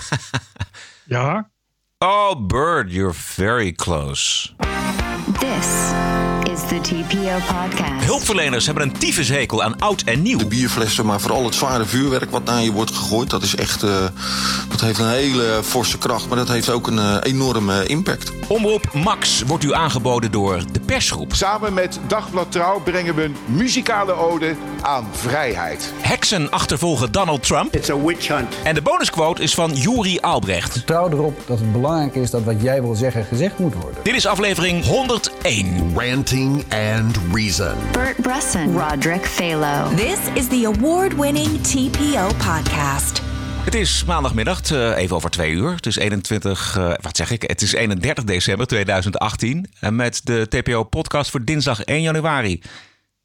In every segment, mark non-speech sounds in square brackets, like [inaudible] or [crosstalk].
[laughs] Ja? Oh, Bird, you're very close. This is the TPO podcast. Hulpverleners hebben een tyfushekel aan oud en nieuw. De bierflessen, maar vooral het zware vuurwerk wat naar je wordt gegooid. Dat is echt. eh, dat heeft een hele forse kracht, maar dat heeft ook een eh, enorme impact. Omroep Max wordt u aangeboden door de persgroep. Samen met Dagblad Trouw brengen we een muzikale ode aan vrijheid. Heksen achtervolgen Donald Trump. It's a witch hunt. En de bonusquote is van Juri Albrecht. Vertrouw erop dat het belangrijk is dat wat jij wil zeggen gezegd moet worden. Dit is aflevering 101. Ranting and Reason. Bert Brussen, Roderick Phalo. This is the award winning TPO podcast. Het is maandagmiddag, eh, even over twee uur. Het is 21, eh, wat zeg ik? Het is 31 december 2018. En met de TPO-podcast voor dinsdag 1 januari.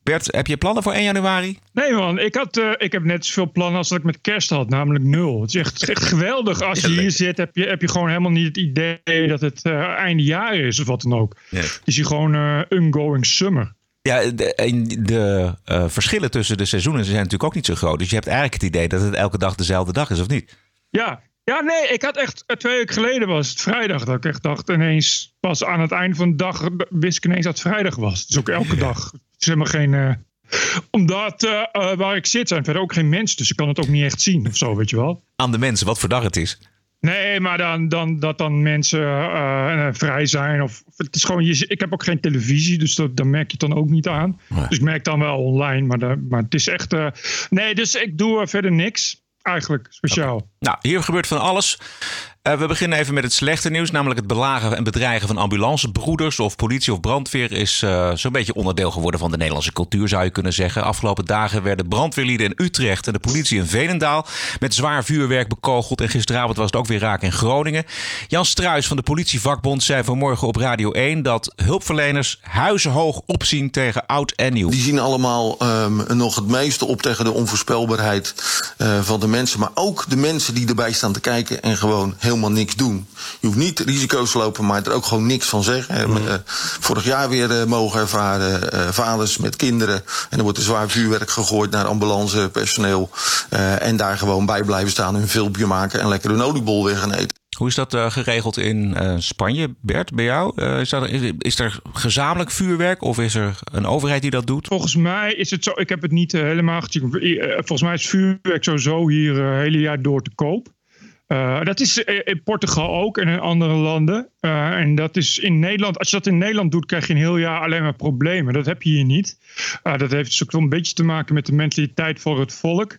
Bert, heb je plannen voor 1 januari? Nee man, ik, had, eh, ik heb net zoveel plannen als dat ik met kerst had, namelijk nul. Het is echt, echt geweldig. Als je hier zit, heb je, heb je gewoon helemaal niet het idee dat het eh, einde jaar is of wat dan ook. Nee. Het is hier gewoon ongoing summer. Ja, de, de eh, verschillen tussen de seizoenen zijn natuurlijk ook niet zo groot. Dus je hebt eigenlijk het idee dat het elke dag dezelfde dag is, of niet? Ja, ja nee, ik had echt, eh, twee weken geleden was het vrijdag, dat ik echt dacht ineens, pas aan het einde van de dag wist ik ineens dat het vrijdag was. Is ook elke dag. Het is helemaal geen... eh, omdat waar ik zit zijn verder ook geen mensen, dus ik kan het ook niet echt zien of zo, weet je wel. Aan de mensen, wat voor dag het is. Nee, maar dan, dan, dat dan mensen eh, eh, vrij zijn. Of, het is gewoon, je, ik heb ook geen televisie, dus dat, daar merk je het dan ook niet aan. Nee. Dus ik merk dan wel online, maar, de, maar het is echt... eh, nee, dus ik doe verder niks eigenlijk speciaal. Nou, hier gebeurt van alles. Eh, we beginnen even met het slechte nieuws, namelijk het belagen en bedreigen van ambulancebroeders of politie of brandweer is eh, zo'n beetje onderdeel geworden van de Nederlandse cultuur, zou je kunnen zeggen. Afgelopen dagen werden brandweerlieden in Utrecht en de politie in Veenendaal met zwaar vuurwerk bekogeld. En gisteravond was het ook weer raak in Groningen. Jan Struis van de politievakbond zei vanmorgen op Radio 1 dat hulpverleners huizenhoog opzien tegen oud en nieuw. Die zien allemaal ehm, nog het meeste op tegen de onvoorspelbaarheid eh, van de mensen. Maar ook de mensen die erbij staan te kijken en gewoon helemaal niks doen. Je hoeft niet risico's te lopen, maar er ook gewoon niks van zeggen. Eh, vorig jaar weer eh, mogen ervaren eh, vaders met kinderen. En er wordt er zwaar vuurwerk gegooid naar ambulancepersoneel. eh, en daar gewoon bij blijven staan, een filmpje maken en lekker een oliebol weer gaan eten. Hoe is dat geregeld in eh, Spanje, Bert, bij jou? Eh, is, dat, is, is er gezamenlijk vuurwerk of is er een overheid die dat doet? Volgens mij is het zo, ik heb het niet helemaal gecheckt. Volgens mij is vuurwerk sowieso hier het hele jaar door te koop. Eh, dat is eh, in Portugal ook en in andere landen. Eh, en dat is in Nederland, als je dat in Nederland doet, krijg je een heel jaar alleen maar problemen. Dat heb je hier niet. Dat heeft dus ook een beetje te maken met de mentaliteit voor het volk.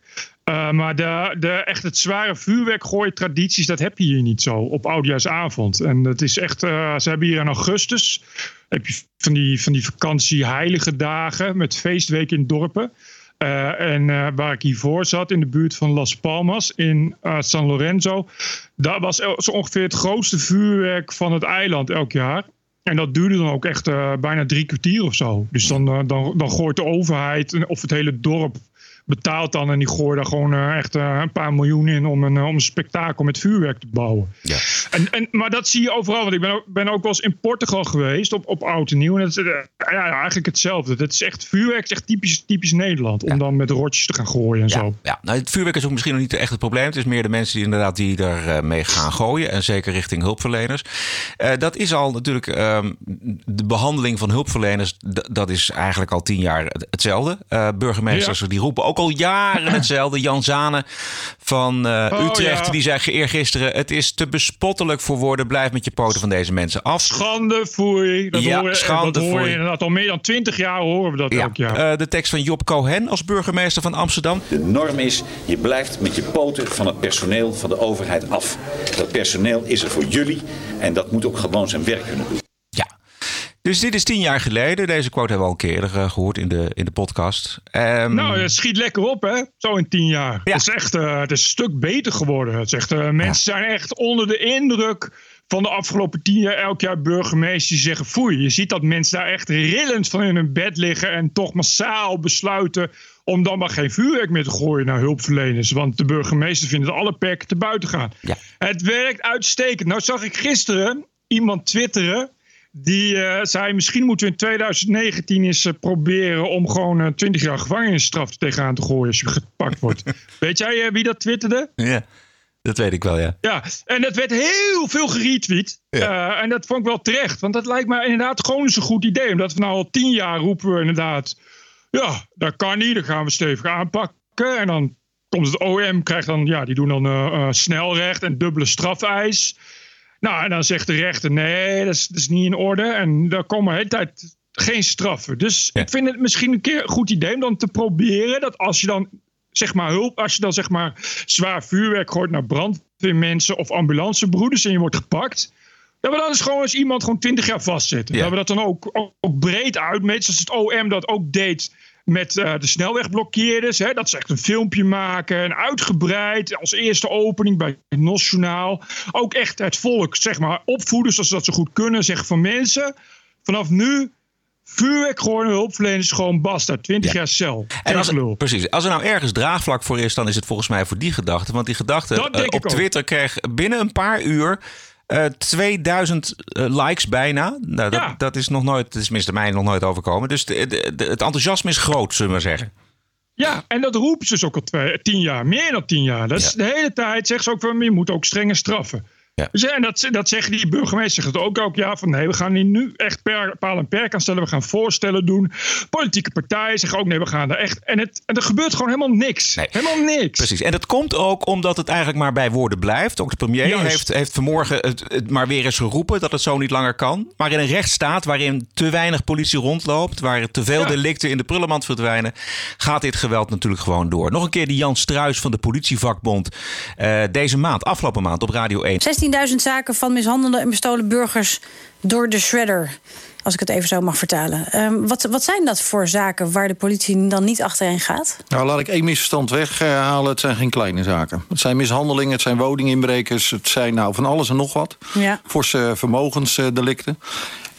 Maar de, de, echt het zware vuurwerk gooien tradities, dat heb je hier niet zo op oudjaarsavond. En dat is echt, ze hebben hier in augustus, heb je van die, van die vakantie heilige dagen met feestweken in dorpen. Eh, en eh, waar ik hiervoor zat, in de buurt van Las Palmas in eh, San Lorenzo. Dat was zo ongeveer het grootste vuurwerk van het eiland elk jaar. En dat duurde dan ook echt bijna drie kwartier of zo. Dus dan, dan, dan gooit de overheid of het hele dorp betaalt dan. En die gooien daar gewoon eh, echt eh, een paar miljoen in om een, eh, om een spektakel met vuurwerk te bouwen. Ja. En, en, maar dat zie je overal. Want ik ben ook, ben ook wel eens in Portugal geweest op, op oud en nieuw. En dat is ja, eigenlijk hetzelfde. Dat is echt vuurwerk, is echt typisch, typisch Nederland. Om dan met rotjes te gaan gooien en Ja, zo. ja. Nou, het vuurwerk is ook misschien nog niet echt het probleem. Het is meer de mensen die inderdaad die er mee gaan gooien. En zeker richting hulpverleners. Dat is al natuurlijk ehm, de behandeling van hulpverleners. dat is eigenlijk al tien jaar het- hetzelfde. Burgemeesters die roepen ook al jaren hetzelfde. Jan Zane van eh, Oh, Utrecht ja. die zei eergisteren... het is te bespottelijk voor woorden. Blijf met je poten van deze mensen af. Schande, foei. Dat Ja, hoor schande, dat hoor je foei. inderdaad al meer dan twintig jaar horen we dat Ja, elk jaar. eh, de tekst van Job Cohen als burgemeester van Amsterdam. De norm is, je blijft met je poten van het personeel van de overheid af. Dat personeel is er voor jullie en dat moet ook gewoon zijn werk kunnen doen. Dus dit is tien jaar geleden. Deze quote hebben we al een keer eh, gehoord in de, in de podcast. Ehm, Nou, het schiet lekker op, hè? Zo in tien jaar. Ja. Het is echt eh, het is een stuk beter geworden. Het is echt, eh, mensen zijn echt onder de indruk van de afgelopen tien jaar. Elk jaar burgemeesters die zeggen foei. Je ziet dat mensen daar echt rillend van in hun bed liggen. En toch massaal besluiten om dan maar geen vuurwerk meer te gooien naar hulpverleners. Want de burgemeester vindt dat alle perken te buiten gaan. Ja. Het werkt uitstekend. Nou zag ik gisteren iemand twitteren. Die eh, zei, misschien moeten we in 2019 eens eh, proberen om gewoon een 20 jaar gevangenisstraf tegenaan te gooien als je gepakt wordt. [laughs] Weet jij eh, wie dat twitterde? ja. Dat weet ik wel, ja. Ja, en dat werd heel veel geretweet. Uh, en dat vond ik wel terecht. Want dat lijkt me inderdaad gewoon eens een goed idee. Omdat we nou al tien jaar roepen we inderdaad... Ja, dat kan niet. Dat gaan we stevig aanpakken. En dan komt het OM, krijgt dan... Ja, die doen dan uh, snelrecht en dubbele strafeis. Nou, en dan zegt de rechter... Nee, dat is, dat is niet in orde. En dan komen de hele tijd geen straffen. Dus ik vind het misschien een keer een goed idee om dan te proberen... dat als je dan zeg maar hulp, als je dan zeg maar zwaar vuurwerk gooit naar brandweermensen of ambulancebroeders en je wordt gepakt. Dat we dan eens gewoon eens iemand gewoon 20 jaar vastzetten. Dat we dat dan ook, ook, breed uitmeten. Zoals het OM dat ook deed met uh, de snelwegblokkeerders. Hè, dat ze echt een filmpje maken. En uitgebreid als eerste opening bij het NOS-journaal. Ook echt het volk zeg maar, opvoeden zoals ze dat zo goed kunnen. Zeggen van mensen, vanaf nu vuurwerk gooien hulpverleners gewoon basta. 20 jaar cel. En als, precies. Als er nou ergens draagvlak voor is, dan is het volgens mij voor die gedachte. Want die gedachte uh, op Twitter kreeg binnen een paar uur. Uh, 2000 uh, likes bijna. Nou, dat, dat, is nog nooit, dat is tenminste mij nog nooit overkomen. Dus de, de, het enthousiasme is groot, zullen we maar zeggen. Ja, en dat roepen ze dus ook al twee, tien jaar, meer dan tien jaar. Dat is de hele tijd, zeggen ze ook van, je moet ook strenger straffen. Ja. Dus, en dat, dat zeggen die burgemeesters het ook, ook. Ja, van nee, we gaan hier nu echt per, paal en perk aan stellen. We gaan voorstellen doen. Politieke partijen zeggen ook nee, we gaan er echt. En, het, en er gebeurt gewoon helemaal niks. Helemaal niks. Precies. En dat komt ook omdat het eigenlijk maar bij woorden blijft. Ook de premier heeft, heeft vanmorgen het, het, maar weer eens geroepen dat het zo niet langer kan. Maar in een rechtsstaat waarin te weinig politie rondloopt, waar te veel delicten in de prullenmand verdwijnen, gaat dit geweld natuurlijk gewoon door. Nog een keer die Jan Struis van de politievakbond. Uh, deze maand, afgelopen maand op Radio 1. 10.000 zaken van mishandelde en bestolen burgers door de shredder. Als ik het even zo mag vertalen. Um, wat, wat zijn dat voor zaken waar de politie dan niet achterheen gaat? Nou, laat ik één misverstand weghalen. Het zijn geen kleine zaken. Het zijn mishandelingen, het zijn woninginbrekers... het zijn nou van alles en nog wat. Ja. Forse vermogensdelicten.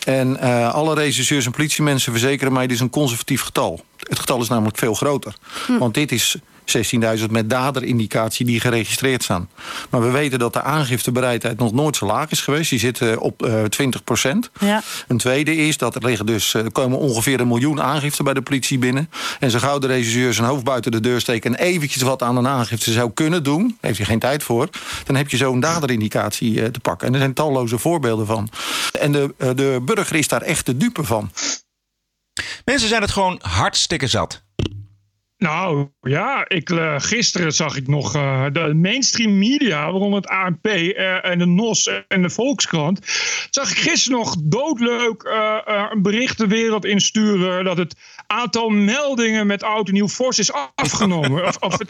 En uh, alle regisseurs en politiemensen verzekeren mij... dit is een conservatief getal. Het getal is namelijk veel groter. Hm. Want dit is 16.000 met daderindicatie die geregistreerd staan. Maar we weten dat de aangiftebereidheid nog nooit zo laag is geweest. Die zit uh, op uh, 20 procent. Ja. Een tweede is dat er liggen dus, uh, komen ongeveer een miljoen aangiften bij de politie binnen. En zo gauw de regisseur zijn hoofd buiten de deur steken... en eventjes wat aan een aangifte zou kunnen doen... heeft hij geen tijd voor... dan heb je zo'n daderindicatie eh, te pakken. En er zijn talloze voorbeelden van. En de, de burger is daar echt de dupe van. Mensen zijn het gewoon hartstikke zat. Nou ja, ik, uh, gisteren zag ik nog uh, de mainstream media, waaronder het ANP uh, en de NOS en de Volkskrant. Zag ik gisteren nog doodleuk een bericht de wereld insturen dat het aantal meldingen met oud en nieuw fors is afgenomen. [laughs] of, of het,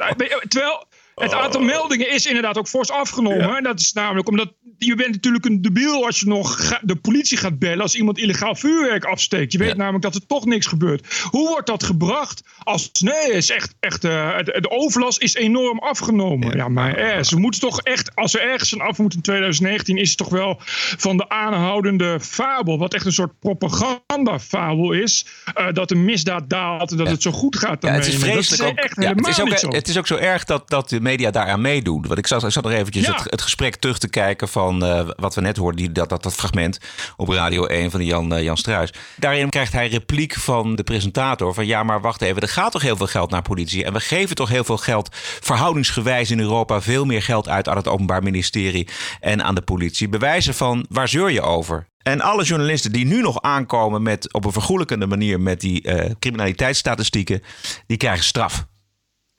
terwijl het aantal meldingen is inderdaad ook fors afgenomen. En dat is namelijk omdat je bent natuurlijk een debiel als je nog de politie gaat bellen als iemand illegaal vuurwerk afsteekt. Je weet namelijk dat er toch niks gebeurt. Hoe wordt dat gebracht? Als nee, is echt, echt uh, de, overlast is enorm afgenomen. Ja, maar eh, ze moeten toch echt, als er ergens een af moet in 2019, is het toch wel van de aanhoudende fabel, wat echt een soort propagandafabel is, uh, dat de misdaad daalt en dat het zo goed gaat. Ja, het is vreselijk. ook, echt het, is ook, het is ook zo erg dat, dat de media daaraan meedoen. Want ik zat, ik zat nog eventjes het, het gesprek terug te kijken van van uh, wat we net hoorden, die, dat, dat, dat fragment op Radio 1 van Jan, uh, Jan Struis. Daarin krijgt hij repliek van de presentator van ja, maar wacht even, er gaat toch heel veel geld naar politie en we geven toch heel veel geld verhoudingsgewijs in Europa veel meer geld uit aan het Openbaar Ministerie en aan de politie. Bewijzen van waar zeur je over? En alle journalisten die nu nog aankomen met op een vergoelijkende manier met die uh, criminaliteitsstatistieken, die krijgen straf.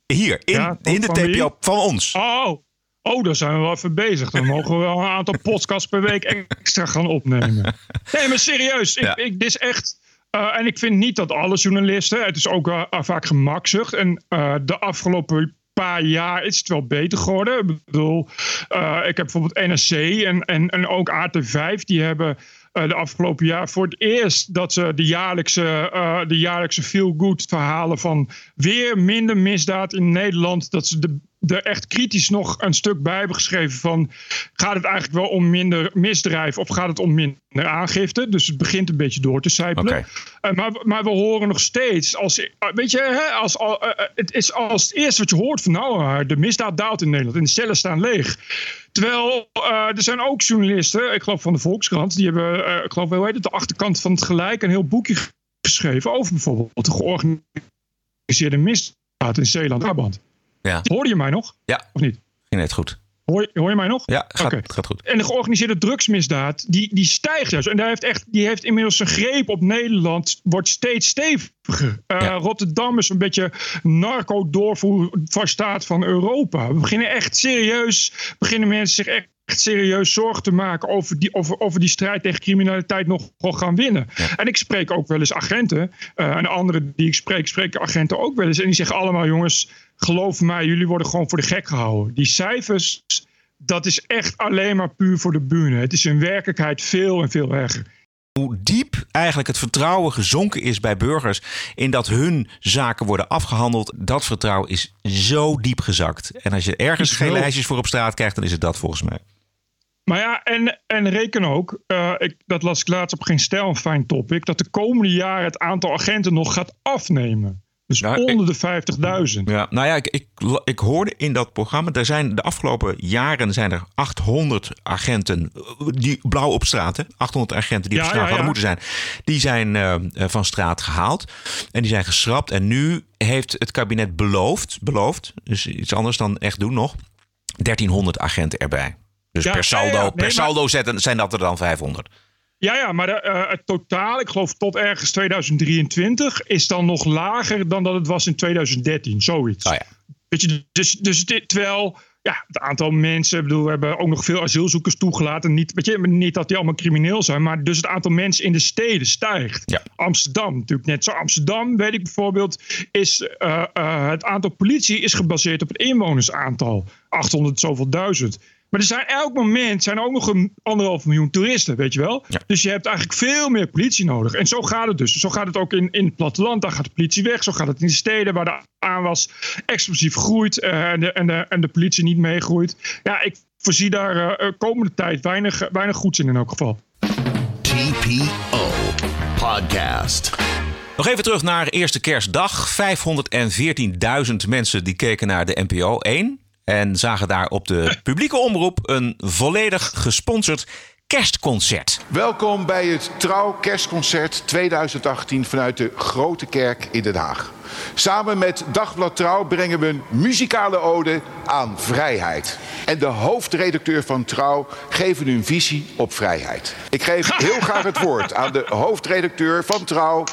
Hier, in, ja, in de TPO van ons. Oh, Oh, daar zijn we wel even bezig. Dan mogen we wel een aantal [laughs] podcasts per week extra gaan opnemen. Nee, maar serieus. Ik, ik, dit is echt... Uh, en ik vind niet dat alle journalisten... Het is ook uh, vaak gemakzucht. En uh, de afgelopen paar jaar is het wel beter geworden. Ik bedoel, ik heb bijvoorbeeld NSC en, en, en ook AT5. Die hebben de afgelopen jaar voor het eerst dat ze de jaarlijkse, uh, de jaarlijkse feel-good verhalen van weer minder misdaad in Nederland. Dat ze de er echt kritisch nog een stuk bij hebben geschreven van... gaat het eigenlijk wel om minder misdrijf of gaat het om minder aangifte? Dus het begint een beetje door te sijpelen. Uh, maar, maar, we horen nog steeds, als, uh, weet je, hè, als, uh, het is als het eerste wat je hoort van... nou, de misdaad daalt in Nederland en de cellen staan leeg. Terwijl er zijn ook journalisten, ik geloof van de Volkskrant... die hebben, ik geloof wel, heet het, de achterkant van het gelijk... een heel boekje geschreven over bijvoorbeeld de georganiseerde misdaad in Zeeland-Brabant. Ja. Hoorde je mij nog? Ja. Of niet? Ging net goed. Hoor, hoor je mij nog? Ja, gaat, okay. gaat goed. En de georganiseerde drugsmisdaad, die, die stijgt juist. En daar heeft echt, die heeft inmiddels een greep op Nederland, wordt steeds steviger. Uh, Rotterdam is een beetje narco-doorvoerstaat van Europa. We beginnen echt serieus, beginnen mensen zich echt serieus zorgen te maken over die, over, over die strijd tegen criminaliteit nog, nog gaan winnen. En ik spreek ook wel eens agenten. Uh, en anderen die ik spreek, spreken agenten ook wel eens. En die zeggen allemaal, jongens, geloof mij, jullie worden gewoon voor de gek gehouden. Die cijfers, dat is echt alleen maar puur voor de bühne. Het is in werkelijkheid veel en veel erger hoe diep eigenlijk het vertrouwen gezonken is bij burgers in dat hun zaken worden afgehandeld. Dat vertrouwen is zo diep gezakt. En als je ergens geen lijstjes voor op straat krijgt, dan is het dat volgens mij. Maar ja, en, en reken ook, uh, ik, dat las ik laatst op geen stijl een fijn topic, dat de komende jaren het aantal agenten nog gaat afnemen. Dus nou, onder de 50.000. Ja, nou ja, ik, ik, ik hoorde in dat programma, er zijn de afgelopen jaren zijn er 800 agenten, die blauw op straat, hè? 800 agenten die op straat hadden moeten zijn, die zijn uh, van straat gehaald en die zijn geschrapt. En nu heeft het kabinet beloofd, beloofd, dus iets anders dan echt doen nog, 1300 agenten erbij. Dus per saldo, per saldo zetten, zijn dat er dan 500. Ja, ja, maar uh, het totaal, ik geloof tot ergens 2023, is dan nog lager dan dat het was in 2013. Zoiets. Oh ja. Weet je, dus, dus dit, terwijl ja, het aantal mensen, bedoel, we hebben ook nog veel asielzoekers toegelaten. Niet, weet je, niet dat die allemaal crimineel zijn, maar dus het aantal mensen in de steden stijgt. Ja. Amsterdam, natuurlijk net zo. Amsterdam, weet ik bijvoorbeeld, is uh, uh, het aantal politie is gebaseerd op het inwonersaantal. 800 zoveel duizend. Maar er zijn elk moment zijn er ook nog een anderhalf miljoen toeristen, weet je wel. Dus je hebt eigenlijk veel meer politie nodig. En zo gaat het dus. Zo gaat het ook in, in het platteland. Daar gaat de politie weg. Zo gaat het in de steden waar de aanwas explosief groeit uh, en, de, en, de, en de politie niet meegroeit. Ja, ik voorzie daar uh, komende tijd weinig, weinig goeds in in elk geval. TPO Podcast. Nog even terug naar eerste kerstdag. 514.000 mensen die keken naar de NPO 1. En zagen daar op de [laughs] publieke omroep een volledig gesponsord kerstconcert. Welkom bij het Trouw Kerstconcert 2018 vanuit de Grote Kerk in Den Haag. Samen met Dagblad Trouw brengen we een muzikale ode aan vrijheid. En de hoofdredacteur van Trouw geven hun visie op vrijheid. Ik geef heel graag het woord aan de hoofdredacteur van Trouw,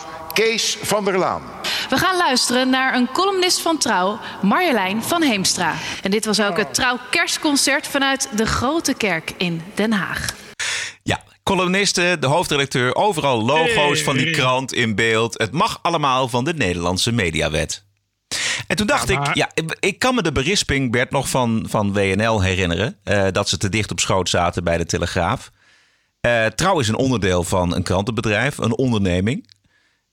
Kees van der Laan. We gaan luisteren naar een columnist van Trouw, Marjolein van Heemstra. En dit was ook het Trouw Kerstconcert vanuit de Grote Kerk in Den Haag. Ja, columnisten, de hoofdredacteur, overal logo's van die krant in beeld. Het mag allemaal van de Nederlandse mediawet. En toen dacht ik, ja, ik kan me de berisping, Bert, nog van, van WNL herinneren. Uh, dat ze te dicht op schoot zaten bij de Telegraaf. Uh, Trouw is een onderdeel van een krantenbedrijf, een onderneming.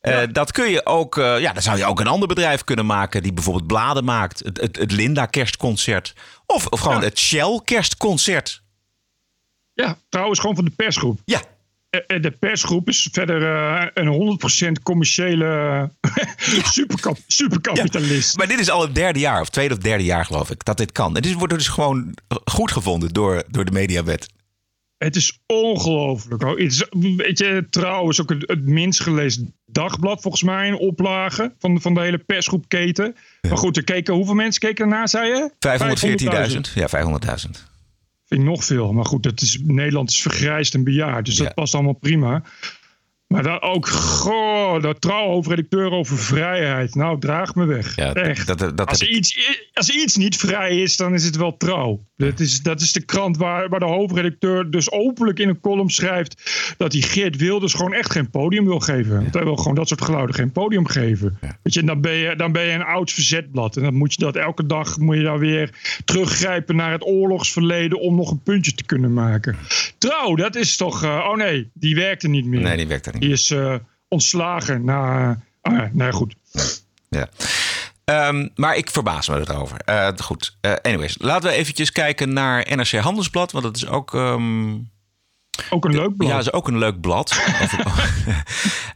Uh, dat kun je ook, uh, ja, dan zou je ook een ander bedrijf kunnen maken die bijvoorbeeld bladen maakt. Het, het, het Linda kerstconcert. Of, of gewoon ja. het Shell kerstconcert. Ja, trouwens gewoon van de persgroep. Ja. Uh, de persgroep is verder een 100% commerciële [laughs] ja. [laughs] superkap, superkapitalist. Ja. Maar dit is al het derde jaar, of tweede of derde jaar geloof ik, dat dit kan. En dit wordt dus gewoon goed gevonden door, door de mediawet. Het is ongelooflijk. Weet je, trouwens ook het, het, minst gelezen dagblad volgens mij in oplage van, van de hele persgroepketen. Ja. Maar goed, er keken, hoeveel mensen keken ernaar, zei je? 514.000. Ja, 500.000. Vind ik nog veel. Maar goed, dat is, Nederland is vergrijsd en bejaard. Dus dat past allemaal prima. Maar dan ook, goh, dat trouw hoofdredacteur over vrijheid. Nou, draag me weg. Ja, Echt. Dat, dat, dat als, iets, als iets niet vrij is, dan is het wel trouw. Dat is, dat is de krant waar, waar de hoofdredacteur dus openlijk in een column schrijft... dat hij Geert Wilders gewoon echt geen podium wil geven. Hij wil gewoon dat soort geluiden geen podium geven. Ja. Weet je, dan ben je, dan ben je een oud verzetblad. En dan moet je dat elke dag moet je dan weer teruggrijpen naar het oorlogsverleden... om nog een puntje te kunnen maken. Trouw, dat is toch... Uh, oh nee, die werkte niet meer. Nee, die werkte niet die is uh, ontslagen na. Uh, nee, goed. Ja. Um, maar ik verbaas me erover. Uh, goed. Uh, anyways, laten we eventjes kijken naar NRC Handelsblad. Want dat is ook. Um, ook een leuk blad. Ja, dat is ook een leuk blad. [laughs]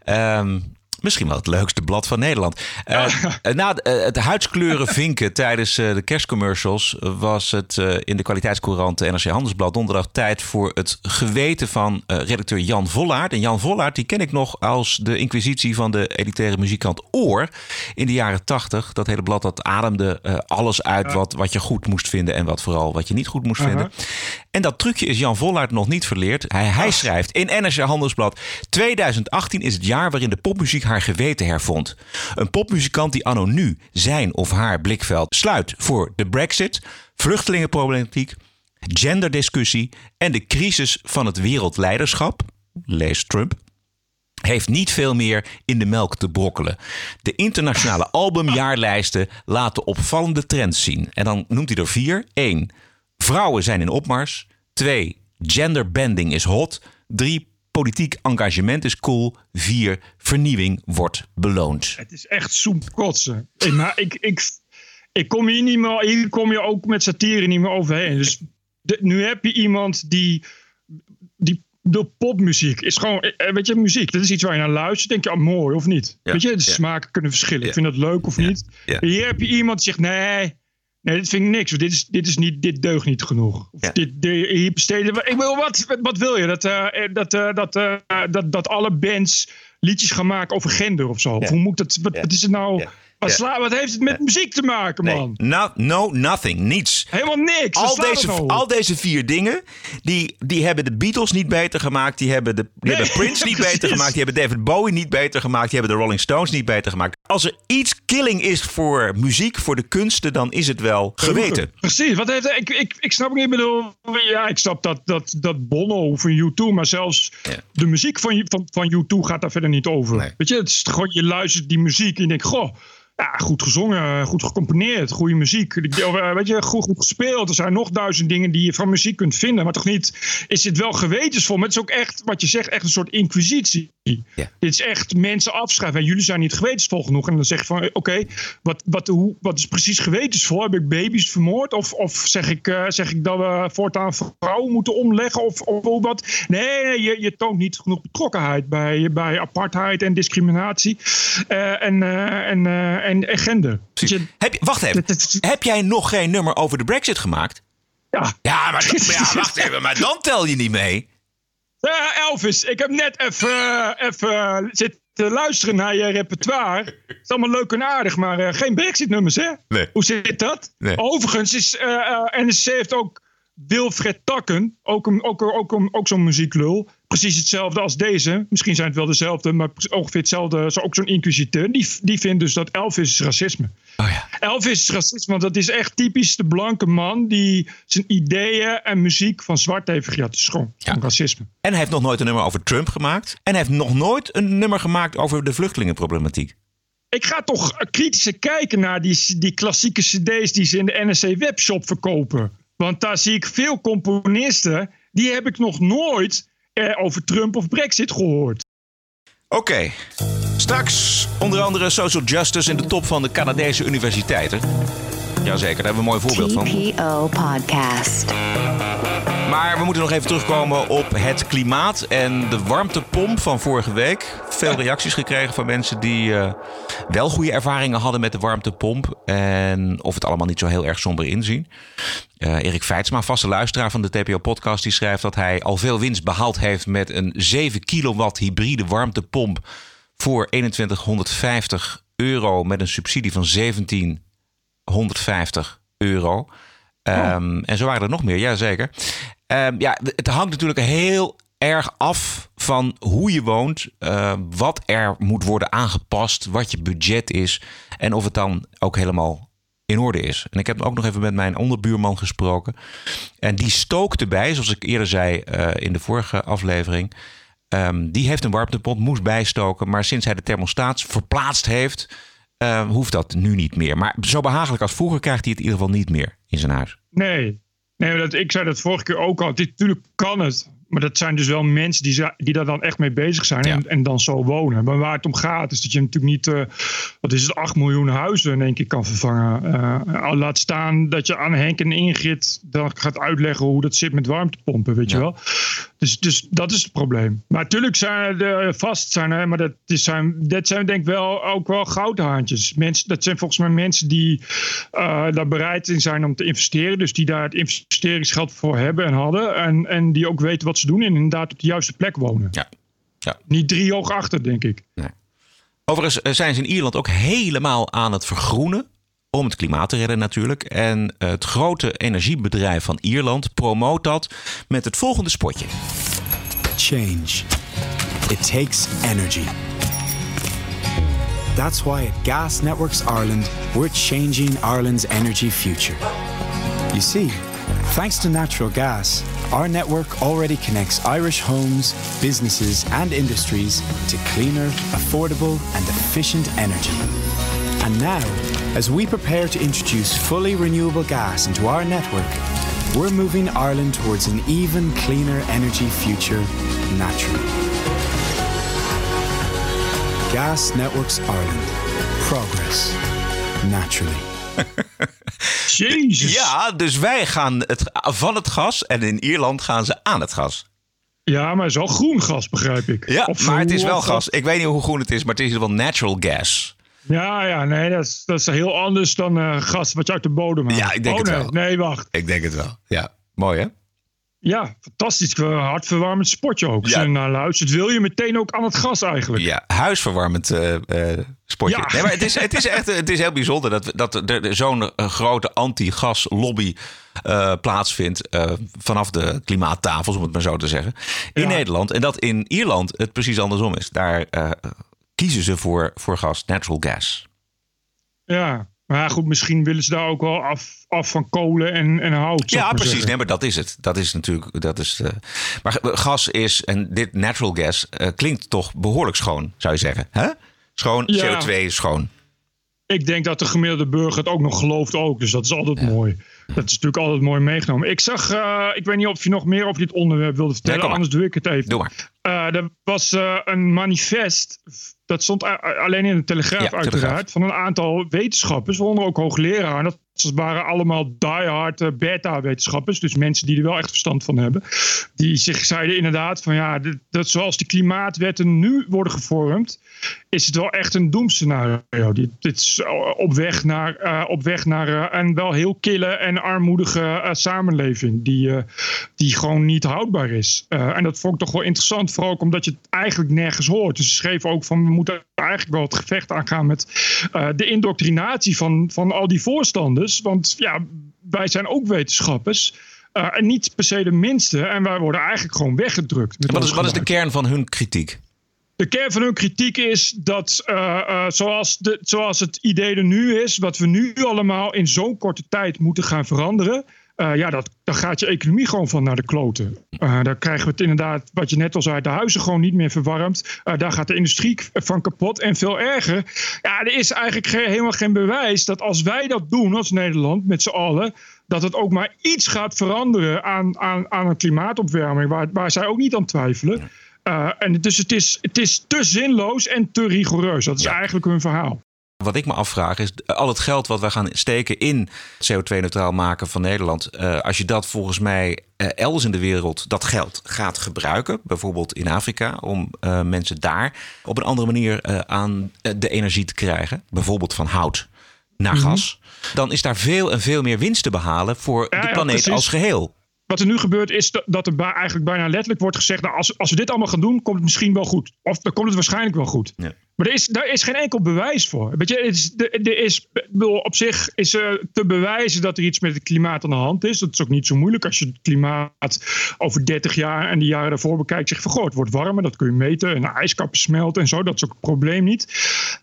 um, [laughs] Misschien wel het leukste blad van Nederland. Uh, na het huidskleuren vinken [laughs] tijdens de kerstcommercials was het in de kwaliteitscourant NRC Handelsblad donderdag tijd voor het geweten van redacteur Jan Vollaert. En Jan Vollaert die ken ik nog als de inquisitie van de elitaire muzikant Oor in de jaren tachtig. Dat hele blad dat ademde alles uit wat, wat je goed moest vinden en wat vooral wat je niet goed moest vinden. En dat trucje is Jan Vollaert nog niet verleerd. Hij, hij schrijft in NRC Handelsblad 2018 is het jaar waarin de popmuziek haar geweten hervond. Een popmuzikant die anno nu zijn of haar blikveld sluit voor de brexit, vluchtelingenproblematiek, genderdiscussie en de crisis van het wereldleiderschap, lees Trump, heeft niet veel meer in de melk te brokkelen. De internationale [laughs] albumjaarlijsten laten opvallende trends zien. En dan noemt hij er vier. 1. Vrouwen zijn in opmars. 2. Genderbending is hot. 3 politiek engagement is cool. Vier, vernieuwing wordt beloond. Het is echt soepkotsen. Ik, maar ik, ik, ik kom hier niet meer, hier kom je ook met satire niet meer overheen. Dus nu heb je iemand die, die de popmuziek is gewoon, eh, weet je, muziek. Dat is iets waar je naar luistert. Denk je, oh, mooi of niet? weet je, de smaken kunnen verschillen. Ik vind dat leuk of niet. Hier heb je iemand die zegt, nee, Nee, dit vind ik niks. Dit, is, dit, is niet, dit deugt niet genoeg. Of dit, hier besteden. Ik wil, wat, wat wil je? Dat, uh, dat, uh, dat, uh, dat, dat alle bands liedjes gaan maken over gender of zo? hoe moet dat? Wat, wat is het nou? Wat, sla, wat heeft het met muziek te maken, man? No, no, nothing. Niets. Helemaal niks. Al deze, al deze vier dingen, die, die hebben de Beatles niet beter gemaakt. Die hebben, de, die hebben [laughs] Prince niet beter gemaakt. Die hebben David Bowie niet beter gemaakt. Die hebben de Rolling Stones niet beter gemaakt. Als er iets killing is voor muziek, voor de kunsten, dan is het wel geweten. Precies. Wat heeft, ik, ik, ik snap niet, bedoel, ja, ik snap dat, dat, dat Bono van U2, maar zelfs de muziek van, van, van U2 gaat daar verder niet over. Weet je, het is gewoon, je luistert die muziek en je denkt, goh, ja, goed gezongen, goed gecomponeerd, goede muziek. Eh, weet je, goed, goed gespeeld. Er zijn nog duizend dingen die je van muziek kunt vinden. Maar toch niet, is dit wel gewetensvol. Maar het is ook echt, wat je zegt, echt een soort inquisitie. Ja. Dit is echt mensen afschrijven. En jullie zijn niet gewetensvol genoeg. En dan zeg je van, oké, wat, wat, hoe, wat is precies gewetensvol? Heb ik baby's vermoord? Of, of zeg, ik, uh, zeg ik dat we voortaan vrouwen moeten omleggen? Of, of wat? Nee, nee je, je toont niet genoeg betrokkenheid bij, bij apartheid en discriminatie. Uh, en, en en, gender. heb, wacht even. heb jij nog geen nummer over de Brexit gemaakt? Ja. Ja, maar, ja, [laughs] wacht even. Maar dan tel je niet mee. Elvis, ik heb net even, even zitten luisteren naar je repertoire. Het is allemaal leuk en aardig, maar uh, geen Brexit-nummers, hè? Nee. Hoe zit dat? Nee. Overigens is uh, uh, NSC heeft ook Wilfred Takken, ook, een, ook, ook, ook, ook zo'n muzieklul precies hetzelfde als deze. Misschien zijn het wel dezelfde, maar ongeveer hetzelfde. Zo ook zo'n inquisiteur. Die, die vindt dus dat Elvis is racisme. Oh ja. Elvis is racisme, want dat is echt typisch de blanke man die zijn ideeën en muziek van zwart heeft gejat. Is gewoon, racisme. En hij heeft nog nooit een nummer over Trump gemaakt. En hij heeft nog nooit een nummer gemaakt over de vluchtelingenproblematiek. Ik ga toch kritischer kijken naar die, die klassieke cd's die ze in de NSC webshop verkopen. Want daar zie ik veel componisten, die heb ik nog nooit eh, over Trump of Brexit gehoord. Oké. Straks onder andere social justice in de top van de Canadese universiteiten. Jazeker, daar hebben we een mooi voorbeeld van. TPO Podcast. Maar we moeten nog even terugkomen op het klimaat en de warmtepomp van vorige week. Veel reacties gekregen van mensen die uh, wel goede ervaringen hadden met de warmtepomp. En of het allemaal niet zo heel erg somber inzien. Uh, Erik Feitsma, vaste luisteraar van de TPO-podcast, die schrijft dat hij al veel winst behaald heeft met een 7 kilowatt hybride warmtepomp voor 2150 euro met een subsidie van 1750 euro. Um, En zo waren er nog meer, jazeker. Um, ja, het hangt natuurlijk heel erg af van hoe je woont, uh, wat er moet worden aangepast, wat je budget is en of het dan ook helemaal in orde is. En ik heb ook nog even met mijn onderbuurman gesproken. En die stookte bij, zoals ik eerder zei uh, in de vorige aflevering. Die heeft een warmtepomp, moest bijstoken. Maar sinds hij de thermostaat verplaatst heeft, hoeft dat nu niet meer. Maar zo behagelijk als vroeger krijgt hij het in ieder geval niet meer in zijn huis. Nee, nee dat, ik zei dat vorige keer ook al. Dit, natuurlijk kan het. Maar dat zijn dus wel mensen die, die daar dan echt mee bezig zijn en, en, dan zo wonen. Maar waar het om gaat is dat je natuurlijk niet, uh, wat is het, 8 miljoen huizen in één keer kan vervangen. Uh, laat staan dat je aan Henk en Ingrid dan gaat uitleggen hoe dat zit met warmtepompen, weet je wel. Dus, dus dat is het probleem. Maar natuurlijk zijn er vast, zijn er, maar dat, is zijn, dat zijn denk ik wel ook wel goudhaantjes. Mensen, dat zijn volgens mij mensen die uh, daar bereid in zijn om te investeren. Dus die daar het investeringsgeld voor hebben en hadden. En, en die ook weten wat ze doen en inderdaad op de juiste plek wonen. Ja. ja. Niet drie hoog achter, denk ik. Nee. Overigens eh, zijn ze in Ierland ook helemaal aan het vergroenen. Om het klimaat te redden natuurlijk. En het grote energiebedrijf van Ierland promoot dat met het volgende spotje. Change. It takes energy. That's why at Gas Networks Ireland, we're changing Ireland's energy future. You see, thanks to natural gas, our network already connects Irish homes, businesses, and industries to cleaner, affordable, and efficient energy. And now, as we prepare to introduce fully renewable gas into our network, we're moving Ireland towards an even cleaner energy future naturally. Gas Networks Ireland. Progress. Naturally. [laughs] Jezus. Ja, dus wij gaan het, van het gas en in Ierland gaan ze aan het gas. Ja, maar het is wel groen gas, begrijp ik. Ja, maar het is wel gas. Ik weet niet hoe groen het is, maar het is wel natural gas. Ja, ja, nee, dat is, dat is heel anders dan uh, gas wat je uit de bodem haalt. Ja, ik denk oh, het nee, wel. Nee, wacht. Ik denk het wel. Ja, mooi hè? Ja, fantastisch. Hartverwarmend spotje ook. Ja. naar luistert, wil je meteen ook aan het gas eigenlijk. Ja, huisverwarmend eh, eh, spotje. Ja. Nee, maar het is, het is echt het is heel bijzonder dat, dat er zo'n eh, grote anti-gas-lobby eh, plaatsvindt eh, vanaf de klimaattafels, om het maar zo te zeggen, in Ja. Nederland. En dat in Ierland het precies andersom is. Daar eh, kiezen ze voor, voor gas, natural gas. Ja, maar goed, misschien willen ze daar ook wel af, af van kolen en, en hout. Ja, precies. zeggen. Nee, maar dat is het. Dat is natuurlijk. Dat is, eh, maar gas is, en dit natural gas eh, klinkt toch behoorlijk schoon, zou je zeggen. Hè? Schoon, Ja. CO2 is schoon. Ik denk dat de gemiddelde burger het ook nog gelooft ook. Dus dat is altijd mooi. Dat is natuurlijk altijd mooi meegenomen. Ik zag, eh, ik weet niet of je nog meer over dit onderwerp wilde vertellen. anders doe ik het even. Doe maar. Eh, er was eh, een manifest. Dat stond alleen in de Telegraaf Ja, uiteraard. Telegraaf. Van een aantal wetenschappers. Waaronder ook hoogleraren. Dat waren allemaal diehard eh, beta-wetenschappers. Dus mensen die er wel echt verstand van hebben. Die zich zeiden inderdaad van ja. Dat zoals die klimaatwetten nu worden gevormd. Is het wel echt een doemscenario. Dit, is eh, op weg naar, eh, op weg naar een wel heel kille en armoedige samenleving. Die, die gewoon niet houdbaar is. En dat vond ik toch wel interessant. Vooral omdat je het eigenlijk nergens hoort. Dus ze schreven ook van we moeten eigenlijk wel het gevecht aangaan met de indoctrinatie van, van al die voorstanders. Want ja, wij zijn ook wetenschappers. eh, en niet per se de minste. En wij worden eigenlijk gewoon weggedrukt. wat is, wat is de kern van hun kritiek? De kern van hun kritiek is dat eh, eh, zoals, de, zoals het idee er nu is, wat we nu allemaal in zo'n korte tijd moeten gaan veranderen. Eh, ja, dat, daar gaat je economie gewoon van naar de kloten. Eh daar krijgen we het inderdaad, wat je net al zei, de huizen gewoon niet meer verwarmd. Eh, daar gaat de industrie van kapot. En veel erger, ja, er is eigenlijk ge- helemaal geen bewijs dat als wij dat doen als Nederland met z'n allen, dat het ook maar iets gaat veranderen aan, aan, aan een klimaatopwarming, waar, waar zij ook niet aan twijfelen. Uh, en dus het is, het is te zinloos en te rigoureus. Dat is eigenlijk hun verhaal. Wat ik me afvraag is, eh, al het geld wat wij gaan steken in CO2-neutraal maken van Nederland. eh, als je dat volgens mij eh, elders in de wereld dat geld gaat gebruiken, bijvoorbeeld in Afrika, om mensen daar op een andere manier aan de energie te krijgen, bijvoorbeeld van hout naar Mhm. gas, dan is daar veel en veel meer winst te behalen voor Ja, de planeet als geheel. Wat er nu gebeurt is dat- er eigenlijk bijna letterlijk wordt gezegd... Nou, als, als we dit allemaal gaan doen, komt het misschien wel goed. Of dan komt het waarschijnlijk wel goed. Maar er is, daar is geen enkel bewijs voor. Weet je, het is, er is, op zich is te bewijzen dat er iets met het klimaat aan de hand is. Dat is ook niet zo moeilijk als je het klimaat over 30 jaar en de jaren daarvoor bekijkt. Zeg van, goh, het wordt warmer, dat kun je meten. En de ijskappen smelten en zo, dat is ook het probleem niet.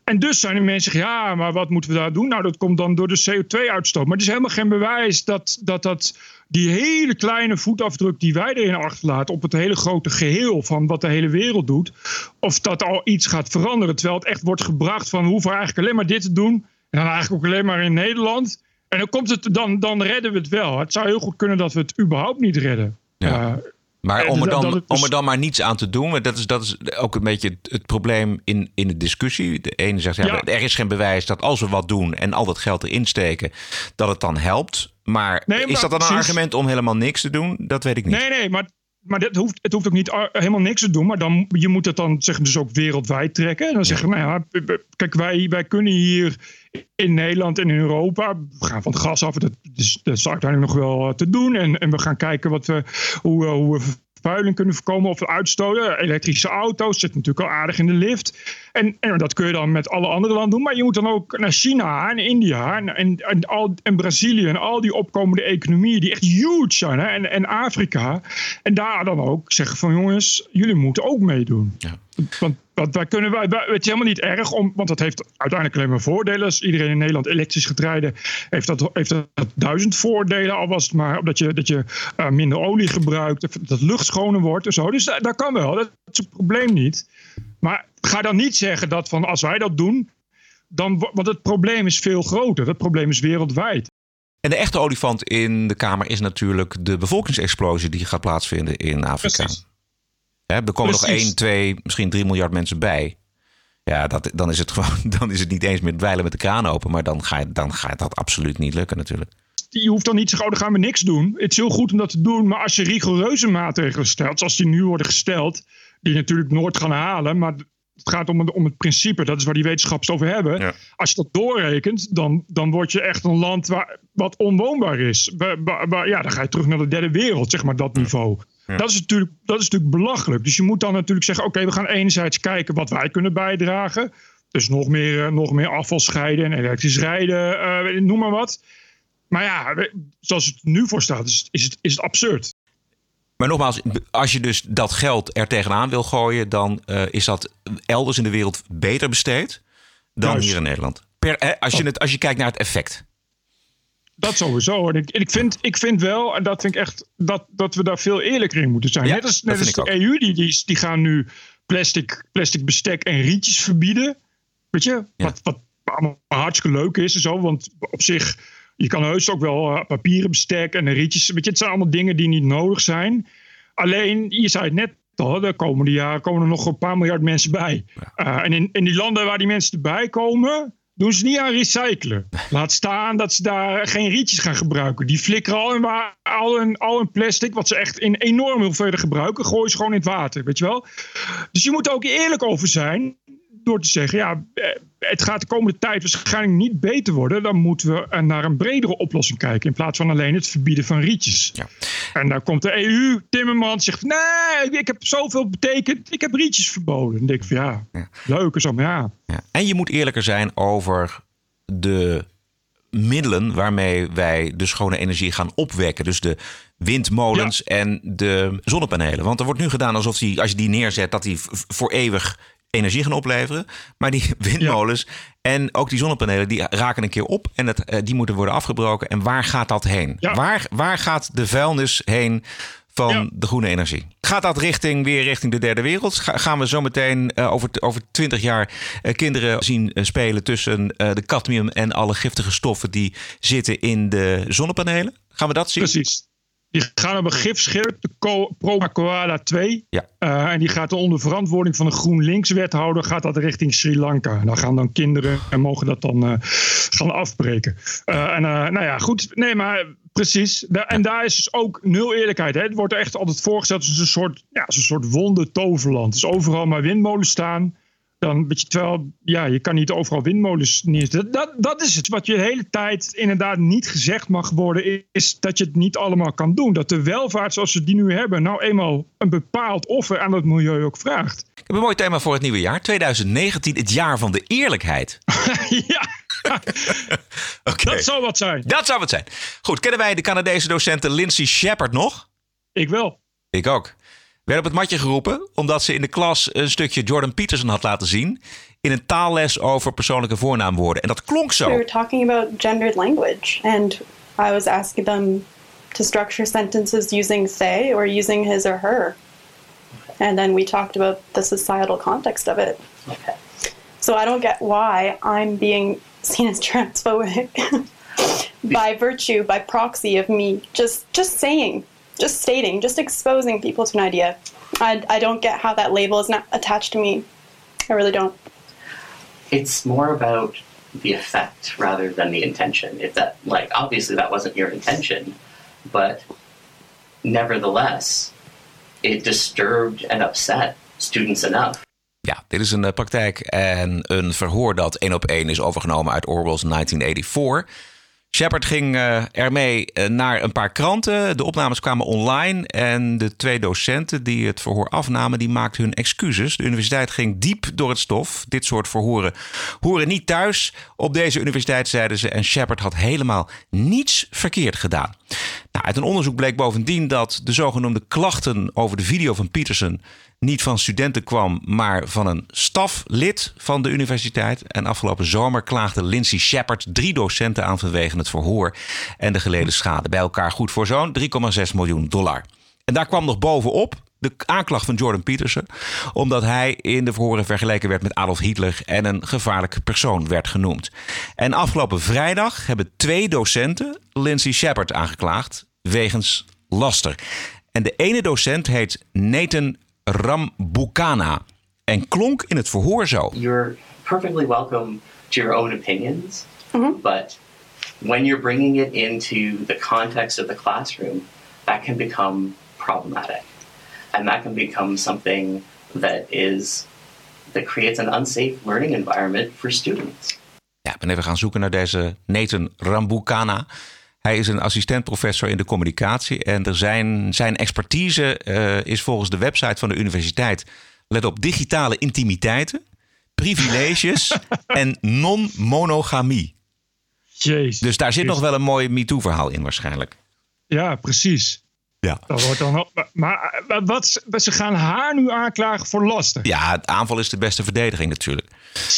En dus zijn er mensen die zeggen, ja, maar wat moeten we daar doen? Nou, dat komt dan door de CO2-uitstoot. Maar er is helemaal geen bewijs dat dat... dat die hele kleine voetafdruk die wij erin achterlaten op het hele grote geheel van wat de hele wereld doet, of dat al iets gaat veranderen. Terwijl het echt wordt gebracht van we hoeven eigenlijk alleen maar dit te doen. En dan eigenlijk ook alleen maar in Nederland. En dan, komt het, dan, dan redden we het wel. Het zou heel goed kunnen dat we het überhaupt niet redden. Ja. Eh, Maar om er, dan, dus- om er dan maar niets aan te doen, dat is, dat is ook een beetje het, het probleem in, in de discussie. De ene zegt, ja, Ja. er is geen bewijs dat als we wat doen en al dat geld erin steken, dat het dan helpt. Maar, Nee, maar is dat dan een argument om helemaal niks te doen? Dat weet ik niet. Nee, nee, maar maar dat hoeft, het hoeft ook niet helemaal niks te doen. Maar dan, je moet het dan zeg, dus ook wereldwijd trekken. En dan zeggen nou ja, kijk, wij, wij kunnen hier in Nederland en in Europa. We gaan van het gas af. Dat is, dat is uiteindelijk nog wel te doen. En, en we gaan kijken wat we, hoe, hoe we vervuiling kunnen voorkomen of uitstoten. Elektrische auto's zitten natuurlijk al aardig in de lift. En, en dat kun je dan met alle andere landen doen. Maar je moet dan ook naar China en India en, en, en, al, en Brazilië en al die opkomende economieën die echt huge zijn. Hè? En, en Afrika. En daar dan ook zeggen van jongens, jullie moeten ook meedoen. Ja. Want, want wij kunnen, wij, het is helemaal niet erg, om, want dat heeft uiteindelijk alleen maar voordelen. Als iedereen in Nederland elektrisch getrijden heeft dat, heeft dat duizend voordelen. Al was het maar dat je, dat je uh, minder olie gebruikt, dat lucht schoner wordt en zo. Dus dat, dat kan wel, dat is het probleem niet. Maar ga dan niet zeggen dat van als wij dat doen, dan, want het probleem is veel groter. Het probleem is wereldwijd. En de echte olifant in de Kamer is natuurlijk de bevolkingsexplosie die gaat plaatsvinden in Afrika. Precies. Er komen nog 1, 2, misschien 3 miljard mensen bij. Ja, dat, dan, is het [laughs] gewoon, dan is het niet eens meer dweilen met de kraan open. Maar dan, ga je, dan gaat dat absoluut niet lukken natuurlijk. Je hoeft dan niet te zeggen, oh, dan gaan we niks doen. Het is heel goed om dat te doen. Maar als je rigoureuze maatregelen stelt, zoals die nu worden gesteld die natuurlijk nooit gaan halen. Maar gaat om, om het principe, dat is waar die wetenschappers over hebben. Als je dat doorrekent, dan, dan word je echt een land waar, wat onwoonbaar is. ja, dan ga je terug naar de derde wereld, zeg maar, dat niveau. Dat, is natuurlijk, dat is natuurlijk belachelijk. Dus je moet dan natuurlijk zeggen: oké, we gaan enerzijds kijken wat wij kunnen bijdragen. Dus nog meer, eh, nog meer afval scheiden en elektrisch rijden, uh, noem maar wat. Maar ja, zoals het nu voor staat, is, is, het, is het absurd. Maar nogmaals, als je dus dat geld er tegenaan wil gooien, dan uh, is dat elders in de wereld beter besteed dan hier in Nederland. Per, als, je het, als je kijkt naar het effect. Dat sowieso. En ik, ik, vind, ik vind wel, en dat vind ik echt, dat, dat we daar veel eerlijker in moeten zijn. net als, net als de EU, die, die, die gaan nu plastic, plastic bestek en rietjes verbieden. Weet je, wat, wat hartstikke leuk is en zo. Want op zich je kan heus ook wel uh, papieren bestek en rietjes. Weet je, het zijn allemaal dingen die niet nodig zijn. Alleen, je zei het net al, de komende jaren komen er nog een paar miljard mensen bij. Uh, en in, in die landen waar die mensen erbij komen, doen ze niet aan recyclen. Laat staan dat ze daar geen rietjes gaan gebruiken. Die flikkeren al hun, al hun, al hun plastic, wat ze echt in enorm hoeveelheden gebruiken, gooien ze gewoon in het water, weet je wel. Dus je moet er ook eerlijk over zijn door te zeggen, ja, eh, het gaat de komende tijd waarschijnlijk niet beter worden. Dan moeten we naar een bredere oplossing kijken. In plaats van alleen het verbieden van rietjes. Ja. En dan komt de EU, Timmermans zegt, nee, ik heb zoveel betekend. Ik heb rietjes verboden. Dan denk ik van ja, ja. leuk is allemaal ja. ja. En je moet eerlijker zijn over de middelen waarmee wij de schone energie gaan opwekken. Dus de windmolens en de zonnepanelen. Want er wordt nu gedaan alsof die, als je die neerzet, dat die voor eeuwig energie gaan opleveren. Maar die [laughs] windmolens en ook die zonnepanelen, die raken een keer op. En het, eh, die moeten worden afgebroken. En waar gaat dat heen? Waar, waar gaat de vuilnis heen van de groene energie? Gaat dat richting, weer richting de derde wereld? gaan we zometeen uh, over, over 20 jaar uh, kinderen zien spelen tussen de cadmium en alle giftige stoffen die zitten in de zonnepanelen? Gaan we dat zien? Precies. Die gaan op een gifschip, de Proma Koala 2. Ja. Uh, en die gaat onder verantwoording van een GroenLinks-wethouder gaat dat richting Sri Lanka. En dan gaan dan kinderen en mogen dat dan uh, gaan afbreken. Uh, en nou ja, goed. Nee, maar precies. en daar is dus ook nul eerlijkheid. Hè. Het wordt echt altijd voorgesteld als een soort, ja, als een soort wonde toverland. Dus overal maar windmolens staan. Dan, weet je, terwijl, ja, je kan niet overal windmolens neerzetten. Dat, dat is het. Wat je de hele tijd inderdaad niet gezegd mag worden, is dat je het niet allemaal kan doen. Dat de welvaart zoals we die nu hebben, nou eenmaal een bepaald offer aan het milieu ook vraagt. Ik heb een mooi thema voor het nieuwe jaar. 2019, het jaar van de eerlijkheid. [laughs] ja. [laughs] Dat zou wat zijn. Dat zou wat zijn. Goed, kennen wij de Canadese docenten Lindsay Shepard nog? Ik wel. Ik ook werd op het matje geroepen omdat ze in de klas een stukje Jordan Peterson had laten zien in een taalles over persoonlijke voornaamwoorden. En dat klonk zo. We were talking about gendered language and I was asking them to structure sentences using they or using his or her. And then we talked about the societal context of it. So I don't get why I'm being seen as transphobic [laughs] by virtue, by proxy of me just just saying just stating, just exposing people to an idea. I, I don't get how that label is not attached to me. I really don't. It's more about the effect rather than the intention. If that, like, obviously that wasn't your intention, but nevertheless, it disturbed and upset students enough. Ja, dit is een uh, praktijk en een verhoor dat één op één is overgenomen uit Orwell's 1984. Shepard ging uh, ermee uh, naar een paar kranten. De opnames kwamen online en de twee docenten die het verhoor afnamen, die maakten hun excuses. De universiteit ging diep door het stof. Dit soort verhoren horen niet thuis op deze universiteit, zeiden ze. En Shepard had helemaal niets verkeerd gedaan. Nou, uit een onderzoek bleek bovendien dat de zogenoemde klachten over de video van Peterson niet van studenten kwam, maar van een staflid van de universiteit. En afgelopen zomer klaagde Lindsay Shepard drie docenten aan vanwege het verhoor en de geleden schade. Bij elkaar goed voor zo'n 3,6 miljoen dollar. En daar kwam nog bovenop de aanklacht van Jordan Peterson, omdat hij in de verhoren vergeleken werd met Adolf Hitler en een gevaarlijk persoon werd genoemd. En afgelopen vrijdag hebben twee docenten Lindsay Shepard aangeklaagd wegens laster. En de ene docent heet Nathan Rambukana en klonk in het verhoor zo. You're perfectly welcome to your own opinions, but when you're bringing it into the context of the classroom, that can become problematic. And that can become something that is that creates an unsafe learning environment for students. Ja, ik ben even gaan zoeken naar deze Nathan Rambukana. Hij is een assistent-professor in de communicatie. En er zijn, zijn expertise uh, is volgens de website van de universiteit. Let op digitale intimiteiten, privileges [laughs] en non-monogamie. Jezus. Dus daar zit nog wel een mooi MeToo-verhaal in, waarschijnlijk. Ja, precies. Ja. Dat wordt dan, maar wat, ze gaan haar nu aanklagen voor lasten. Ja, het aanval is de beste verdediging natuurlijk.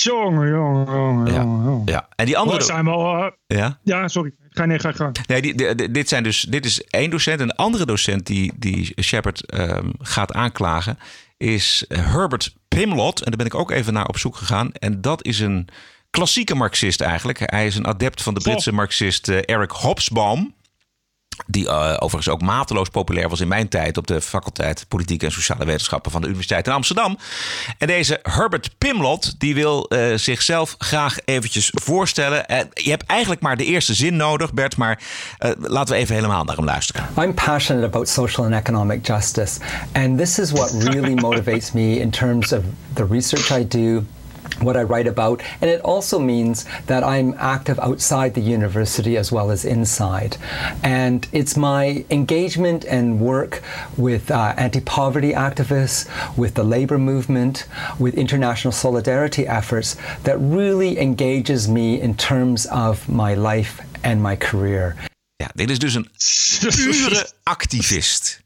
Jongen, jongen, jongen, ja. jongen. Ja. En die andere... Dat zijn wel... Uh, ja? ja, sorry. Ga nee, ga gang. Nee, die, die, dit, zijn dus, dit is één docent. En de andere docent die, die Shepard um, gaat aanklagen is Herbert Pimlott. En daar ben ik ook even naar op zoek gegaan. En dat is een klassieke marxist eigenlijk. Hij is een adept van de Britse marxist uh, Eric Hobsbawm. Die uh, overigens ook mateloos populair was in mijn tijd op de faculteit Politieke en Sociale Wetenschappen van de Universiteit in Amsterdam. En deze Herbert Pimlott, die wil uh, zichzelf graag eventjes voorstellen. Uh, je hebt eigenlijk maar de eerste zin nodig, Bert, maar laten we even helemaal naar hem luisteren. I'm passionate about social and economic justice. And this is what really [laughs] motivates me in terms of the research I do. What I write about, and it also means that I'm active outside the university as well as inside. And it's my engagement and work with uh, anti poverty activists, with the labor movement, with international solidarity efforts that really engages me in terms of my life and my career. Ja, dit is dus een [laughs] pure activist.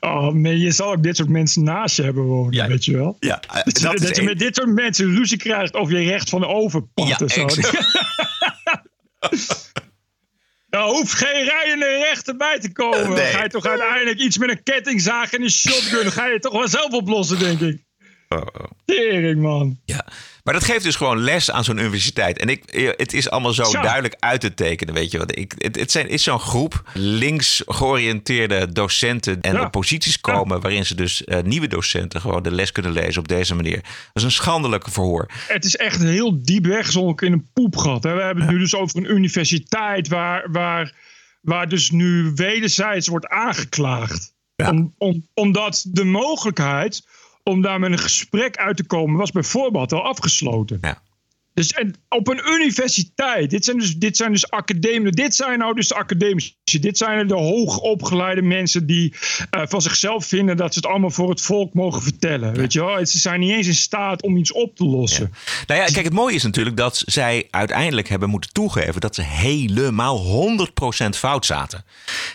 Oh nee, je zal ook dit soort mensen naast je hebben wonen, ja. weet je wel. Ja, uh, dat, dat, dat je met dit soort mensen ruzie krijgt of je recht van overpad ja, of zo. Nou, [laughs] hoeft geen rijende rechter bij te komen. Nee. Ga je toch uiteindelijk iets met een kettingzaag en een shotgun... ga je toch wel zelf oplossen, denk ik. Oh, oh. Tering, man. Ja. Maar dat geeft dus gewoon les aan zo'n universiteit. En ik, het is allemaal zo, zo. duidelijk uit te tekenen, weet je wat. Ik, het, het zijn, is zo'n groep links georiënteerde docenten en ja. op posities komen... Ja. waarin ze dus uh, nieuwe docenten gewoon de les kunnen lezen op deze manier. Dat is een schandelijke verhoor. Het is echt heel diep weggezonken in een poepgat. Hè. We hebben het nu dus over een universiteit waar, waar, waar dus nu wederzijds wordt aangeklaagd. Om, om, omdat de mogelijkheid om daar met een gesprek uit te komen, was bijvoorbeeld al afgesloten. Ja. Dus en op een universiteit, dit zijn dus, dit zijn dus academen, dit zijn nou dus de academici, dit zijn de hoogopgeleide mensen die uh, van zichzelf vinden dat ze het allemaal voor het volk mogen vertellen. Ja. Weet je wel? Ze zijn niet eens in staat om iets op te lossen. Ja. Nou ja, kijk, het mooie is natuurlijk dat zij uiteindelijk hebben moeten toegeven dat ze helemaal 100% fout zaten.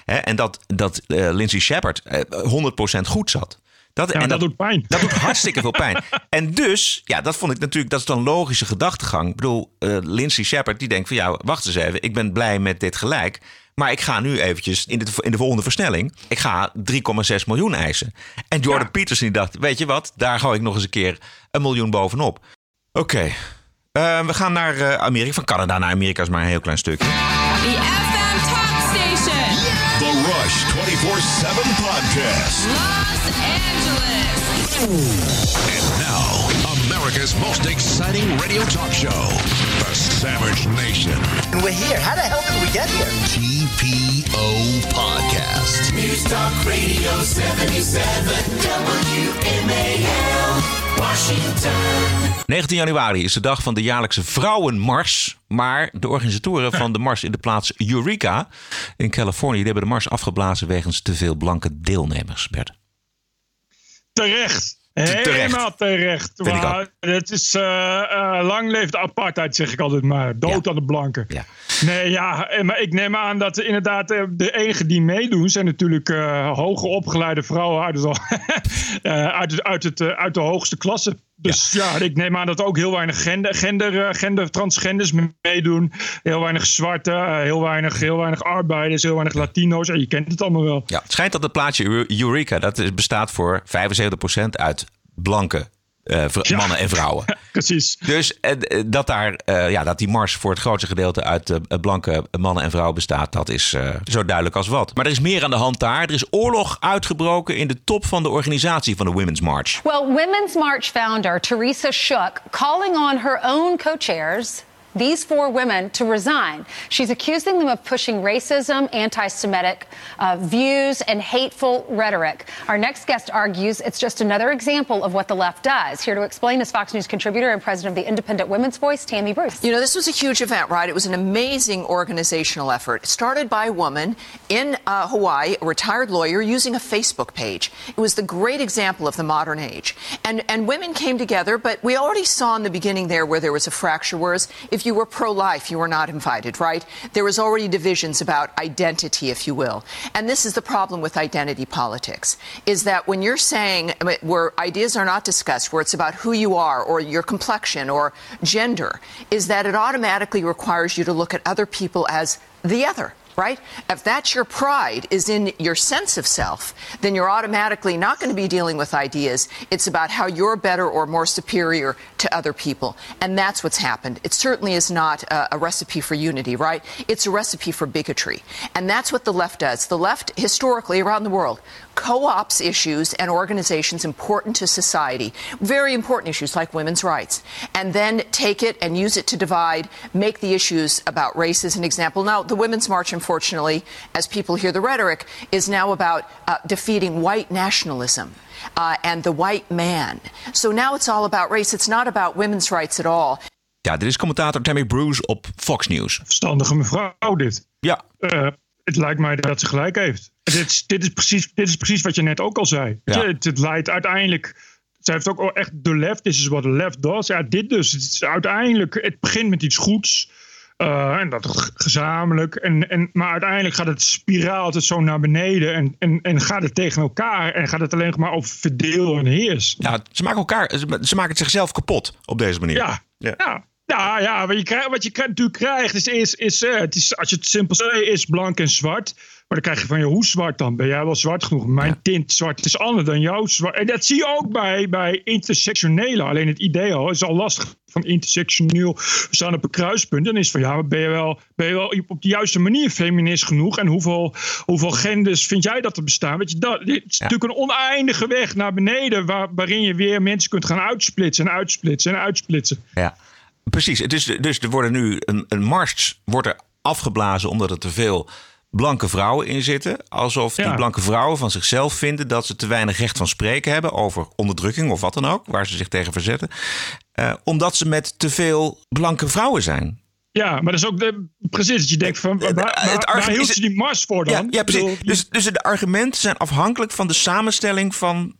Hè? En dat, dat uh, Lindsay Shepard uh, 100% goed zat. Dat, ja, en dat, dat, doet pijn. Dat doet hartstikke veel pijn. [laughs] En dus, ja, dat vond ik natuurlijk, dat is dan logische gedachtegang. Ik bedoel, uh, Lindsay Shepard die denkt van, ja, wacht eens even, ik ben blij met dit gelijk. Maar ik ga nu eventjes in de, in de volgende versnelling, ik ga 3,6 miljoen eisen. En Jordan ja. Peterson die dacht, weet je wat, daar gooi ik nog eens een keer een miljoen bovenop. Oké, okay. uh, we gaan naar uh, Amerika. Van Canada naar Amerika is maar een heel klein stukje. The FM Talk Station. Yeah. The Rush 24-7 Podcast. Angeles. And now, America's most exciting radio talk show, The Savage Nation. And we're here. How the hell did we get here? TPO Podcast. News Talk Radio 77 WMAL Washington. 19 januari is de dag van de jaarlijkse Vrouwenmars. Maar de organisatoren van de mars in de plaats Eureka in Californië... die hebben de mars afgeblazen wegens te veel blanke deelnemers, Bert. Terecht. Helemaal terecht. Maar het is eh, lang leeft de apartheid, zeg ik altijd maar. Dood aan de blanken. Ja. Nee, ja, eh, maar ik neem aan dat inderdaad de enigen die meedoen... zijn natuurlijk eh, hoger opgeleide vrouwen uit, het, [laughs] uit, het, uit, het, uit de hoogste klasse. Dus ja. ik neem aan dat ook heel weinig gender, gender, eh, gender transgenders meedoen. Heel weinig zwarte, eh, heel weinig, heel weinig arbeiders, heel weinig Latino's. Ja, je kent het allemaal wel. Ja, het schijnt dat het plaatsje Eu- Eureka... dat bestaat voor 75% uit blanke eh, mannen en vrouwen. [laughs] Precies. Dus eh, eh, dat, daar, eh, ja, dat die mars voor het grootste gedeelte uit blanke mannen en vrouwen bestaat, dat is eh, zo duidelijk als wat. Maar er is meer aan de hand daar. Er is oorlog uitgebroken in de top van de organisatie van de Women's March. Well, Women's March founder Teresa Shook calling on her own co chairs, these four women, to resign. She's accusing them of pushing racism, anti Semitic uh, views, and hateful rhetoric. Our next guest argues it's just another example of what the left does. Here to explain is Fox News contributor and president of the Independent Women's Voice, Tammy Bruce. You know, this was a huge event, right? It was an amazing organizational effort. Started by a woman in uh, Hawaii, a retired lawyer, using a Facebook page. It was the great example of the modern age. And, and women came together, but we already saw in the beginning there where there was a fracture, whereas if you were pro life, you were not invited, right? There was already divisions about identity, if you will. And this is the problem with identity politics, is that when you're saying where ideas are not discussed, where it's about who you are or your complexion or gender, is that it automatically requires you to look at other people as the other. Right? If that's your pride is in your sense of self, then you're automatically not going to be dealing with ideas. It's about how you're better or more superior to other people. And that's what's happened. It certainly is not a, a recipe for unity, right? It's a recipe for bigotry. And that's what the left does. The left, historically around the world, co ops issues and organizations important to society, very important issues like women's rights, and then take it and use it to divide, make the issues about race as an example. Now, the Women's March, unfortunately, as people hear the rhetoric, is now about uh, defeating white nationalism. Uh, and the white man. So now it's all about race. It's not about women's rights at all. Ja, dit is commentator Tammy Bruce op Fox News. Verstandige mevrouw dit. Ja. Eh, het lijkt mij dat ze gelijk heeft. Dit is, dit is, precies, dit is precies wat je net ook al zei. Ja. Het, het leidt uiteindelijk... Zij heeft ook echt de left, this is what the left does. Ja, dit dus. Het is uiteindelijk, het begint met iets goeds. Eh, en dat gezamenlijk. En, en, maar uiteindelijk gaat het spiraal het zo naar beneden. En, en, en gaat het tegen elkaar. En gaat het alleen maar over verdeel en heers. Ja, ze maken elkaar, ze, ze maken het zichzelf kapot op deze manier. Ja, ja. Ja, ja, wat je, krijgt, wat je natuurlijk krijgt is, is, is, eh, het is als je het simpel zegt, is blank en zwart. Maar dan krijg je van, ja, hoe zwart dan? Ben jij wel zwart genoeg? Mijn tint zwart is anders dan jouw zwart. En dat zie je ook bij, bij intersectionelen. Alleen het idee al is al lastig van intersectioneel. We staan op een kruispunt. Dan is van, ja, maar ben je wel, ben je wel op de juiste manier feminist genoeg? En hoeveel, hoeveel genders vind jij dat er bestaan? Weet je, dat, het is natuurlijk een oneindige weg naar beneden... Waar, waarin je weer mensen kunt gaan uitsplitsen en uitsplitsen en uitsplitsen. Ja, precies. Het is, dus er worden nu een, een mars wordt er afgeblazen omdat er te veel blanke vrouwen in zitten. Alsof die Ja. blanke vrouwen van zichzelf vinden dat ze te weinig recht van spreken hebben over onderdrukking of wat dan ook, waar ze zich tegen verzetten. Eh, omdat ze met te veel blanke vrouwen zijn. Ja, maar dat is ook de, precies dat je denkt van waar, waar, het waar argument hield ze die mars voor dan? Ja, ja Ik bedoel, precies. Dus, dus de argumenten zijn afhankelijk van de samenstelling van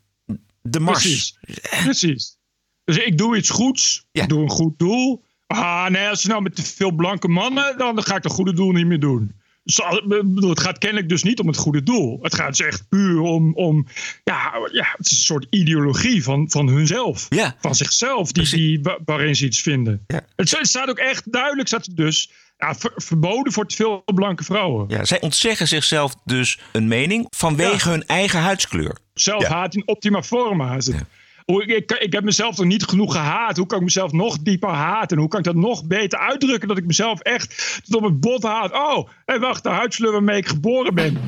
de mars. Precies. Precies. Dus ik doe iets goeds. Ik doe een goed doel. Ah, nee, als je nou met te veel blanke mannen, dan ga ik dat goede doel niet meer doen. Bedoel, het gaat kennelijk dus niet om het goede doel. Het gaat dus echt puur om, om ja, ja, het is een soort ideologie van, van hunzelf. Van zichzelf, die, die, wa- waarin ze iets vinden. Het, het staat ook echt duidelijk, staat dus, ja, ver- verboden voor te veel blanke vrouwen. Ja, zij ontzeggen zichzelf dus een mening vanwege hun eigen huidskleur. Zelfhaat in optima forma is het. Hoe, ik, ik, ik heb mezelf toch niet genoeg gehaat. Hoe kan ik mezelf nog dieper haten? Hoe kan ik dat nog beter uitdrukken? Dat ik mezelf echt tot op het bot haat. Oh, en wacht, de huidskleur waarmee ik geboren ben.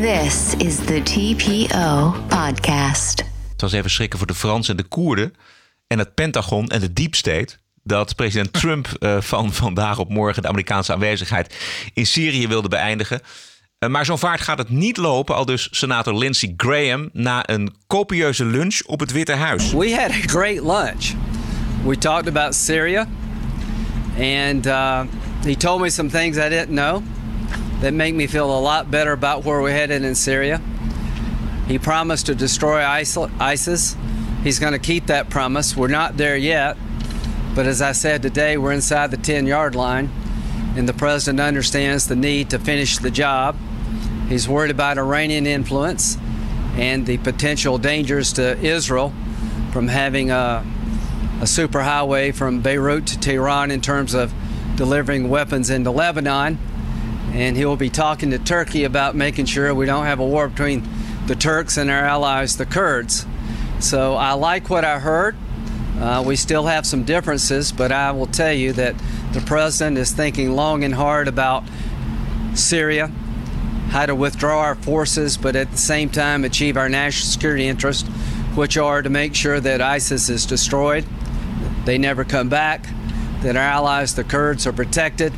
This is the TPO podcast. Het was even schrikken voor de Fransen en de Koerden. En het Pentagon en de Deep State. dat president Trump uh, van [laughs] vandaag op morgen de Amerikaanse aanwezigheid in Syrië wilde beëindigen. Uh, maar vaart gaat het niet lopen, al dus senator Lindsey Graham na een copieuze lunch op het Witte Huis. We had a great lunch. We talked about Syria and uh, he told me some things I didn't know that make me feel a lot better about where we're headed in Syria. He promised to destroy ISIS. He's going to keep that promise. We're not there yet. But as I said today, we're inside the 10 yard line, and the president understands the need to finish the job. He's worried about Iranian influence and the potential dangers to Israel from having a, a superhighway from Beirut to Tehran in terms of delivering weapons into Lebanon. And he'll be talking to Turkey about making sure we don't have a war between the Turks and our allies, the Kurds. So I like what I heard. Uh, we still have some differences, but I will tell you that the president is thinking long and hard about Syria, how to withdraw our forces, but at the same time achieve our national security interests, which are to make sure that ISIS is destroyed, they never come back, that our allies, the Kurds, are protected,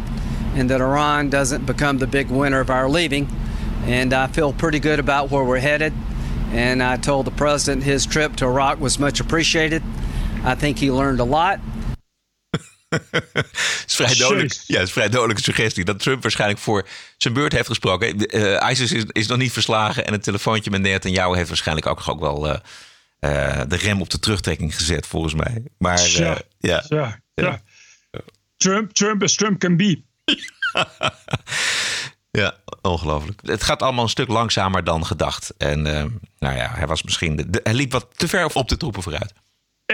and that Iran doesn't become the big winner of our leaving. And I feel pretty good about where we're headed. And I told the president his trip to Iraq was much appreciated. I think he learned a lot. [laughs] het, is vrij dodelijk, ja, het is vrij dodelijke suggestie dat Trump waarschijnlijk voor zijn beurt heeft gesproken. Uh, ISIS is, is, nog niet verslagen en het telefoontje met Netanyahu heeft waarschijnlijk ook, ook wel uh, uh, de rem op de terugtrekking gezet, volgens mij. Maar ja, ja, ja, ja. Trump, Trump as Trump can be. [laughs] Ja, ongelooflijk. Het gaat allemaal een stuk langzamer dan gedacht. En nou ja, hij was misschien. De, hij liep wat te ver op de troepen vooruit.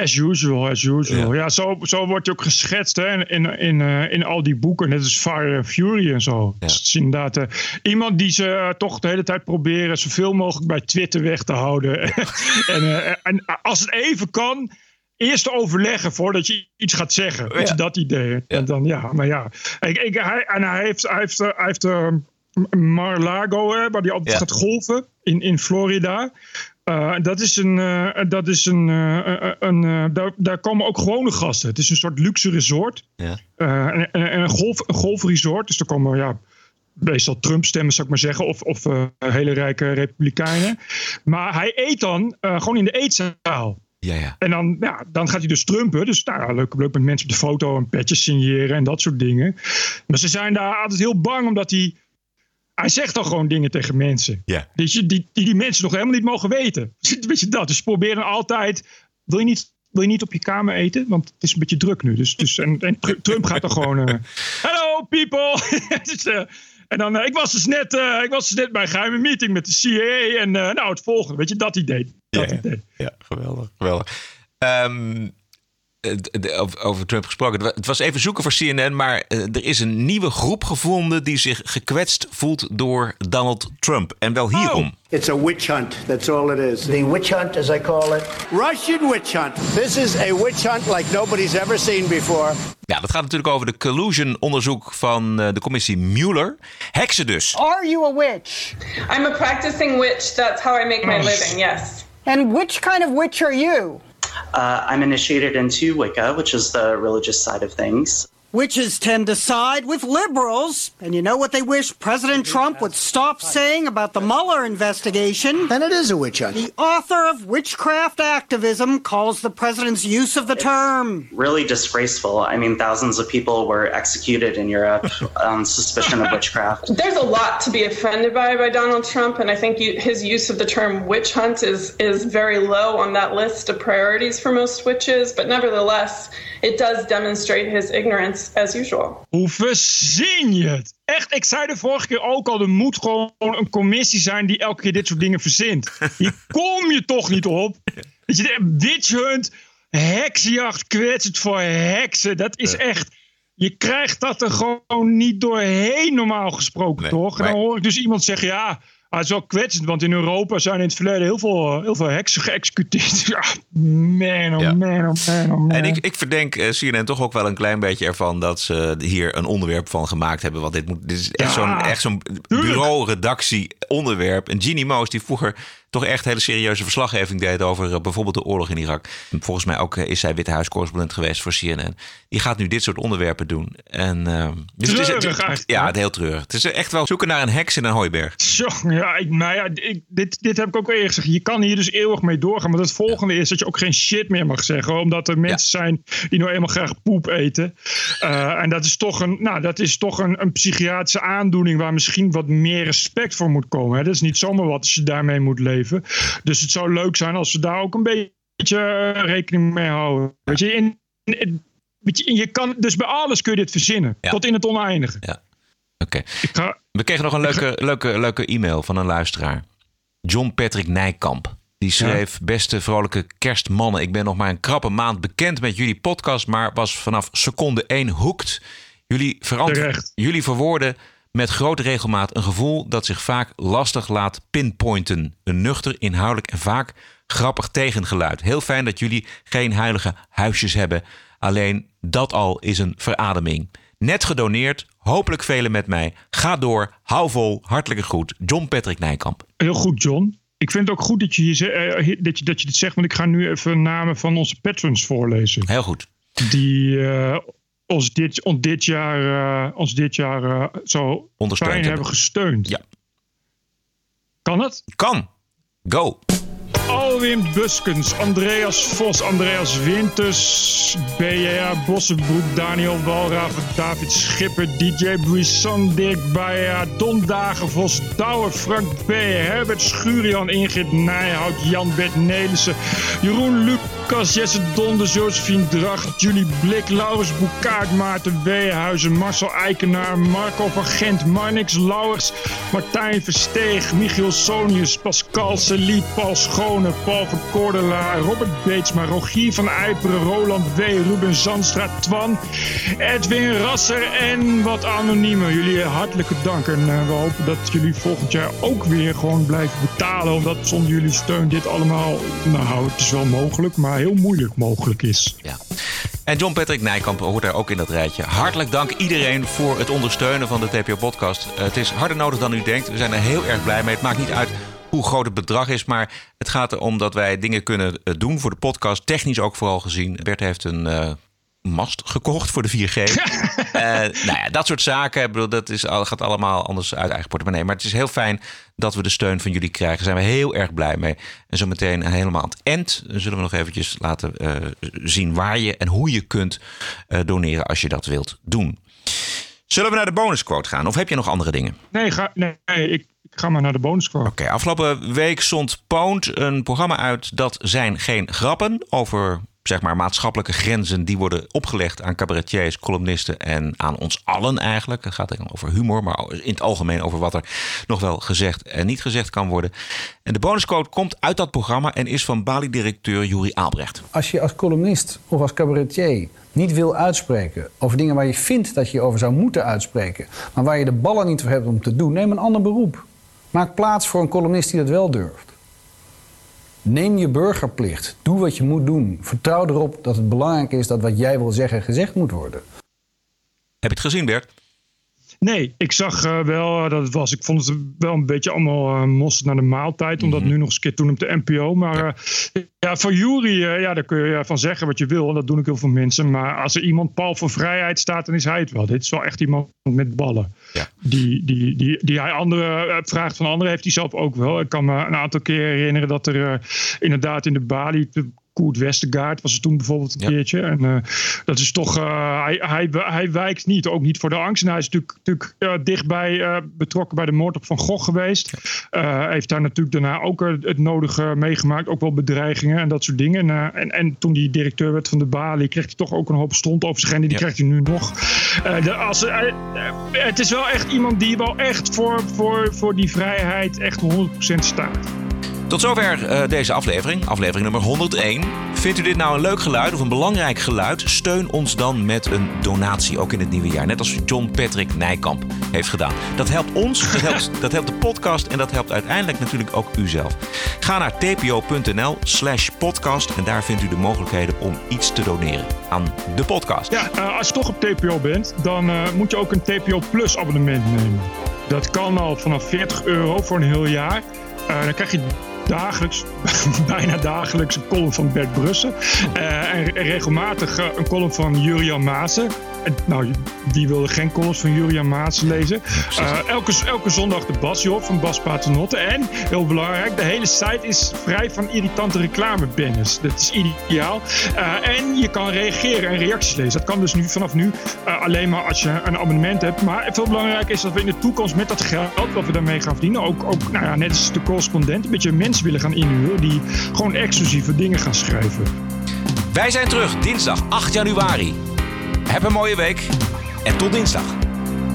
As usual, as usual. Ja, zo, zo wordt je ook geschetst hè, in, in, uh, in al die boeken. Net als Fire and Fury en zo. Ja. Het is inderdaad uh, iemand die ze uh, toch de hele tijd proberen zoveel mogelijk bij Twitter weg te houden. [laughs] en, en als het even kan, eerst overleggen voordat je iets gaat zeggen. Weet je, dat idee. En dan, ja, maar ja. Ik, ik, hij, en hij heeft, hij heeft, hij heeft Mar-Lago, waar hij altijd gaat golven in, in Florida. Uh, dat is een, uh, dat is een, uh, een daar, daar komen ook gewone gasten. Het is een soort luxe resort. Ja. en, en een, golf, een golfresort. Dus er komen ja, meestal Trump-stemmen, zou ik maar zeggen. Of, of hele rijke republikeinen. Maar hij eet dan gewoon in de eetzaal. Ja, ja. En dan, ja, dan gaat hij dus trumpen. Dus nou, leuk, leuk met mensen op de foto en petjes signeren en dat soort dingen. Maar ze zijn daar altijd heel bang omdat hij. Hij zegt dan gewoon dingen tegen mensen. Ja. Die, die, die, die mensen nog helemaal niet mogen weten. [laughs] Weet je dat? Dus proberen altijd. Wil je niet wil je niet op je kamer eten? Want het is een beetje druk nu. Dus, dus, en, en Trump gaat dan gewoon... [laughs] Uh, Hello people! [laughs] dus, uh, en dan, uh, ik, was dus net, ik was dus net bij een geheime meeting met de CIA. En nou, het volgende. Weet je, dat idee. Dat ja, idee. ja, geweldig. geweldig. Um, over Trump gesproken. Het was even zoeken voor CNN, maar er is een nieuwe groep gevonden die zich gekwetst voelt door Donald Trump. En wel hierom. Oh, it's a witch hunt. That's all it is. The witch hunt, as I call it. Russian witch hunt. This is a witch hunt like nobody's ever seen before. Ja, dat gaat natuurlijk over de collusion-onderzoek van de commissie Mueller. Heksen dus. Are you a witch? I'm a practicing witch. That's how I make my living. Yes. And which kind of witch are you? Uh, I'm initiated into Wicca, which is the religious side of things. Witches tend to side with liberals. And you know what they wish President Trump would stop saying about the Mueller investigation? Then it is a witch hunt. The author of Witchcraft Activism calls the president's use of the term really disgraceful. I mean, thousands of people were executed in Europe on [laughs] um, suspicion of witchcraft. There's a lot to be offended by by Donald Trump, and I think you, his use of the term witch hunt is, is very low on that list of priorities for most witches. But nevertheless, it does demonstrate his ignorance as usual. Hoe verzin je het? Echt, ik zei de vorige keer ook al, er moet gewoon een commissie zijn die elke keer dit soort dingen verzint. Hier [laughs] kom je toch niet op. Dat je witch hunt, heksenjacht, kwetsend voor heksen. Dat is echt... Je krijgt dat er gewoon niet doorheen normaal gesproken, Nee, toch? En maar- dan hoor ik dus iemand zeggen, ja... hij is wel kwetsend, want in Europa zijn in het verleden heel veel, heel veel heksen geëxecuteerd. [laughs] Ja, man, oh Ja. man, oh man, oh man. En ik, ik verdenk eh, CNN toch ook wel een klein beetje ervan dat ze hier een onderwerp van gemaakt hebben. Want dit, moet, dit is echt Ja, zo'n echt zo'n bureau-redactie onderwerp. En Ginny Moos, die vroeger toch echt hele serieuze verslaggeving deed over eh, bijvoorbeeld de oorlog in Irak. Volgens mij ook eh, is zij Witte Huiscorrespondent geweest voor CNN. Die gaat nu dit soort onderwerpen doen. En, eh, dus het is, het- Ja, het heel treurig. Het is echt wel zoeken naar een heks in een hooiberg. Zo, ja, ik, nou ja ik, dit, dit heb ik ook al eerder gezegd. Je kan hier dus eeuwig mee doorgaan. Maar het volgende is dat je ook geen shit meer mag zeggen. Omdat er mensen zijn die nou eenmaal graag poep eten. En dat is toch, een, nou, dat is toch een, een psychiatrische aandoening... waar misschien wat meer respect voor moet komen. Hè. Dat is niet zomaar wat als je daarmee moet leven. Dus het zou leuk zijn als we daar ook een beetje eh, rekening mee houden. Weet je, weet je, je kan, dus bij alles kun je dit verzinnen. Tot in het oneindige. Ja. Oké. We kregen nog een leuke, leuke, leuke e-mail van een luisteraar. John Patrick Nijkamp. Die schreef, beste vrolijke kerstmannen. Ik ben nog maar een krappe maand bekend met jullie podcast... maar was vanaf seconde 1 hooked. Jullie, verant- jullie verwoorden met grote regelmaat een gevoel... dat zich vaak lastig laat pinpointen. Een nuchter, inhoudelijk en vaak grappig tegengeluid. Heel fijn dat jullie geen heilige huisjes hebben. Alleen dat al is een verademing. Net gedoneerd, hopelijk velen met mij. Ga door, hou vol, hartelijke groet. John Patrick Nijkamp. Heel goed, John. Ik vind het ook goed dat je, hier, eh, dat je, dat je dit zegt, want ik ga nu even namen van onze patrons voorlezen. Heel goed. Die eh, ons, dit, ons dit jaar, eh, ons dit jaar eh, zo Ondersteund fijn hebben. hebben gesteund. Ja. Kan het? Kan. Go. Alwin Buskens, Andreas Vos, Andreas Winters, BJA Bossenbroek, Daniel Walraven, David Schipper, DJ Buisson, Dirk Beyer, Don Dagenvos, Douwe, Frank B, Herbert Schurian, Ingrid Nijhout, Jan-Bert Nelissen, Jeroen Lucas, Jesse Donde, Josephine Dracht, Julie Blik, Laurens Boekaert, Maarten Weehuizen, Marcel Eikenaar, Marco van Gent, Marnix Lauwers, Martijn Versteeg, Michiel Sonius, Pascal Celie, Paul Paul van Koordelaar, Robert Beetsma, Rogier van Eiperen, Roland W, Ruben Zandstra, Twan, Edwin Rasser en wat anoniemen. Jullie hartelijke dank en eh, we hopen dat jullie volgend jaar ook weer gewoon blijven betalen. Omdat zonder jullie steun dit allemaal, nou het is wel mogelijk, maar heel moeilijk mogelijk is. Ja. En John Patrick Nijkamp hoort daar ook in dat rijtje. Hartelijk dank iedereen voor het ondersteunen van de TPO-podcast. het is harder nodig dan u denkt. We zijn er heel erg blij mee. Het maakt niet uit hoe groot het bedrag is. Maar het gaat erom dat wij dingen kunnen eh, doen voor de podcast. Technisch ook vooral gezien. Bert heeft een eh, mast gekocht voor de 4G. [laughs] Eh, nou ja, dat soort zaken. Ik bedoel, dat is, al- gaat allemaal anders uit eigen portemonnee. Maar het is heel fijn dat we de steun van jullie krijgen. Daar zijn we heel erg blij mee. En zometeen helemaal aan het eind zullen we nog eventjes laten eh, zien waar je en hoe je kunt eh, doneren als je dat wilt doen. Zullen we naar de bonusquote gaan? Of heb je nog andere dingen? Nee, ga, nee, ik ga maar naar de bonusquote. Oké, afgelopen week zond Poont een programma uit dat zijn geen grappen over zeg maar maatschappelijke grenzen die worden opgelegd aan cabaretiers, columnisten en aan ons allen eigenlijk. Het gaat dan over humor, maar in het algemeen over wat er nog wel gezegd en niet gezegd kan worden. En de bonusquote komt uit dat programma en is van Bali-directeur Juri Aalbrecht. Als je als columnist of als cabaretier niet wil uitspreken over dingen waar je vindt dat je over zou moeten uitspreken, maar waar je de ballen niet voor hebt om te doen, neem een ander beroep. Maak plaats voor een columnist die dat wel durft. Neem je burgerplicht. Doe wat je moet doen. Vertrouw erop dat het belangrijk is dat wat jij wil zeggen gezegd moet worden. Heb je het gezien, Bert? Nee, ik zag eh, wel eh, dat het was. Ik vond het wel een beetje allemaal uh, mosterd naar de maaltijd. Omdat Mhm. nu nog eens een keer toen op de NPO. Maar ja, ja voor Jury, uh, ja, daar kun je van zeggen wat je wil. En dat doen ook heel veel mensen. Maar als er iemand Paul voor vrijheid staat, dan is hij het wel. Dit is wel echt iemand met ballen. Ja. Die, die, die, die hij andere uh, vraagt van anderen, heeft hij zelf ook wel. Ik kan me een aantal keer herinneren dat er uh, inderdaad in de Bali... De, Koert Westergaard was er toen bijvoorbeeld een ja. keertje. En uh, dat is toch, uh, hij, hij, hij wijkt niet, ook niet voor de angst. En hij is natuurlijk, natuurlijk uh, dichtbij betrokken bij de moord op Van Gogh geweest. heeft daar natuurlijk daarna ook het nodige meegemaakt. Ook wel bedreigingen en dat soort dingen. En, en, en toen hij directeur werd van de Bali, kreeg hij toch ook een hoop stond over zich heen. Die ja. krijgt hij nu nog. De, als, het is wel echt iemand die wel echt voor, voor, voor die vrijheid echt 100% staat. Tot zover uh, deze aflevering, aflevering nummer 101. Vindt u dit nou een leuk geluid of een belangrijk geluid? Steun ons dan met een donatie, ook in het nieuwe jaar. Net als John Patrick Nijkamp heeft gedaan. Dat helpt ons, dat helpt, [laughs] dat helpt de podcast en dat helpt uiteindelijk natuurlijk ook u zelf. Ga naar tpo.nl slash podcast en daar vindt u de mogelijkheden om iets te doneren aan de podcast. Ja, uh, als je toch op TPO bent, dan uh, moet je ook een TPO Plus abonnement nemen. Dat kan al vanaf 40 euro voor een heel jaar. Uh, dan krijg je dagelijks, [laughs] bijna dagelijks een column van Bert Brussen. Uh, en regelmatig uh, een column van Jurian Maassen. En, nou, die wilde geen columns van Jurian Maassen lezen. Uh, elke, elke zondag de Basjob van Bas Paternotte. En, heel belangrijk, de hele site is vrij van irritante reclamebanners. Dat is ideaal. en je kan reageren en reacties lezen. Dat kan dus nu vanaf nu alleen maar als je een abonnement hebt. Maar veel belangrijker is dat we in de toekomst met dat geld wat we daarmee gaan verdienen... ook, ook nou ja, net als de correspondent, een beetje mensen willen gaan inhuren... die gewoon exclusieve dingen gaan schrijven. Wij zijn terug dinsdag 8 januari. Heb een mooie week en tot dinsdag.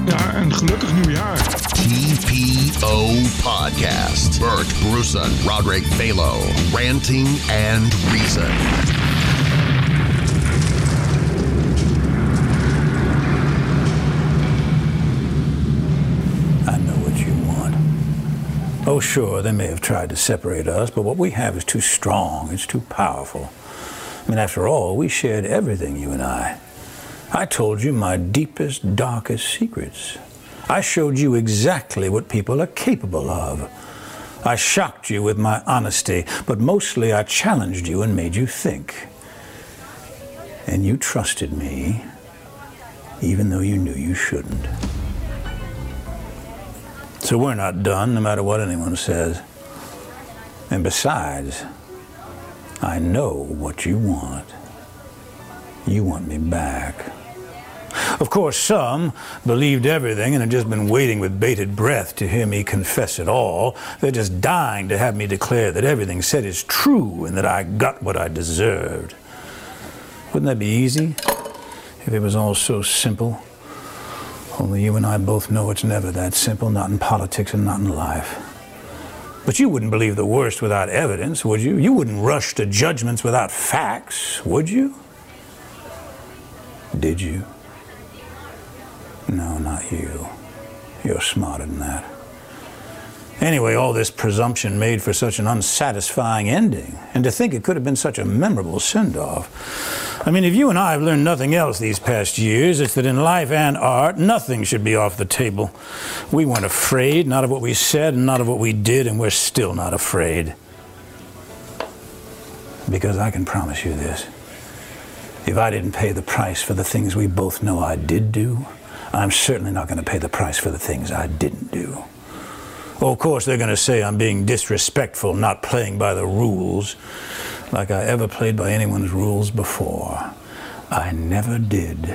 Ja, een gelukkig nieuwjaar. TPO Podcast. Bert Brussen, Roderick Balo. Ranting and Reason. Oh, sure, they may have tried to separate us, but what we have is too strong, it's too powerful. I mean, after all, we shared everything, you and I. I told you my deepest, darkest secrets. I showed you exactly what people are capable of. I shocked you with my honesty, but mostly I challenged you and made you think. And you trusted me, even though you knew you shouldn't. So we're not done, no matter what anyone says. And besides, I know what you want. You want me back. Of course, some believed everything and have just been waiting with bated breath to hear me confess it all. They're just dying to have me declare that everything said is true and that I got what I deserved. Wouldn't that be easy if it was all so simple? Only you and I both know it's never that simple, not in politics and not in life. But you wouldn't believe the worst without evidence, would you? You wouldn't rush to judgments without facts, would you? Did you? No, not you. You're smarter than that. Anyway, all this presumption made for such an unsatisfying ending, and to think it could have been such a memorable send off. I mean, if you and I have learned nothing else these past years, it's that in life and art, nothing should be off the table. We weren't afraid, not of what we said and not of what we did, and we're still not afraid. Because I can promise you this if I didn't pay the price for the things we both know I did do, I'm certainly not going to pay the price for the things I didn't do. Oh, of course, they're going to say I'm being disrespectful, not playing by the rules, like I ever played by anyone's rules before. I never did,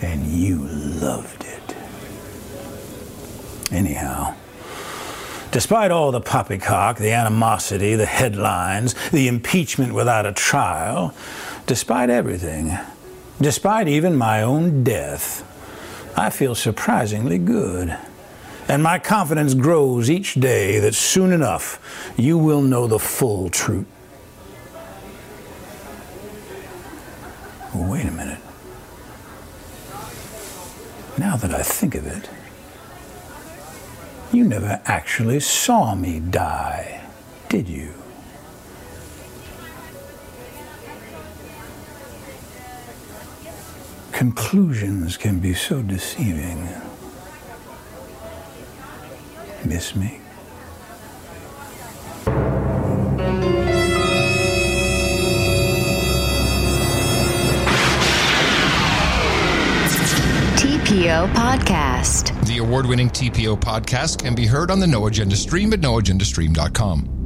and you loved it. Anyhow, despite all the poppycock, the animosity, the headlines, the impeachment without a trial, despite everything, despite even my own death, I feel surprisingly good. And my confidence grows each day that soon enough you will know the full truth. Wait a minute. Now that I think of it, you never actually saw me die, did you? Conclusions can be so deceiving. Miss me? TPO Podcast. The award winning TPO podcast can be heard on the No Agenda stream at noagendastream.com.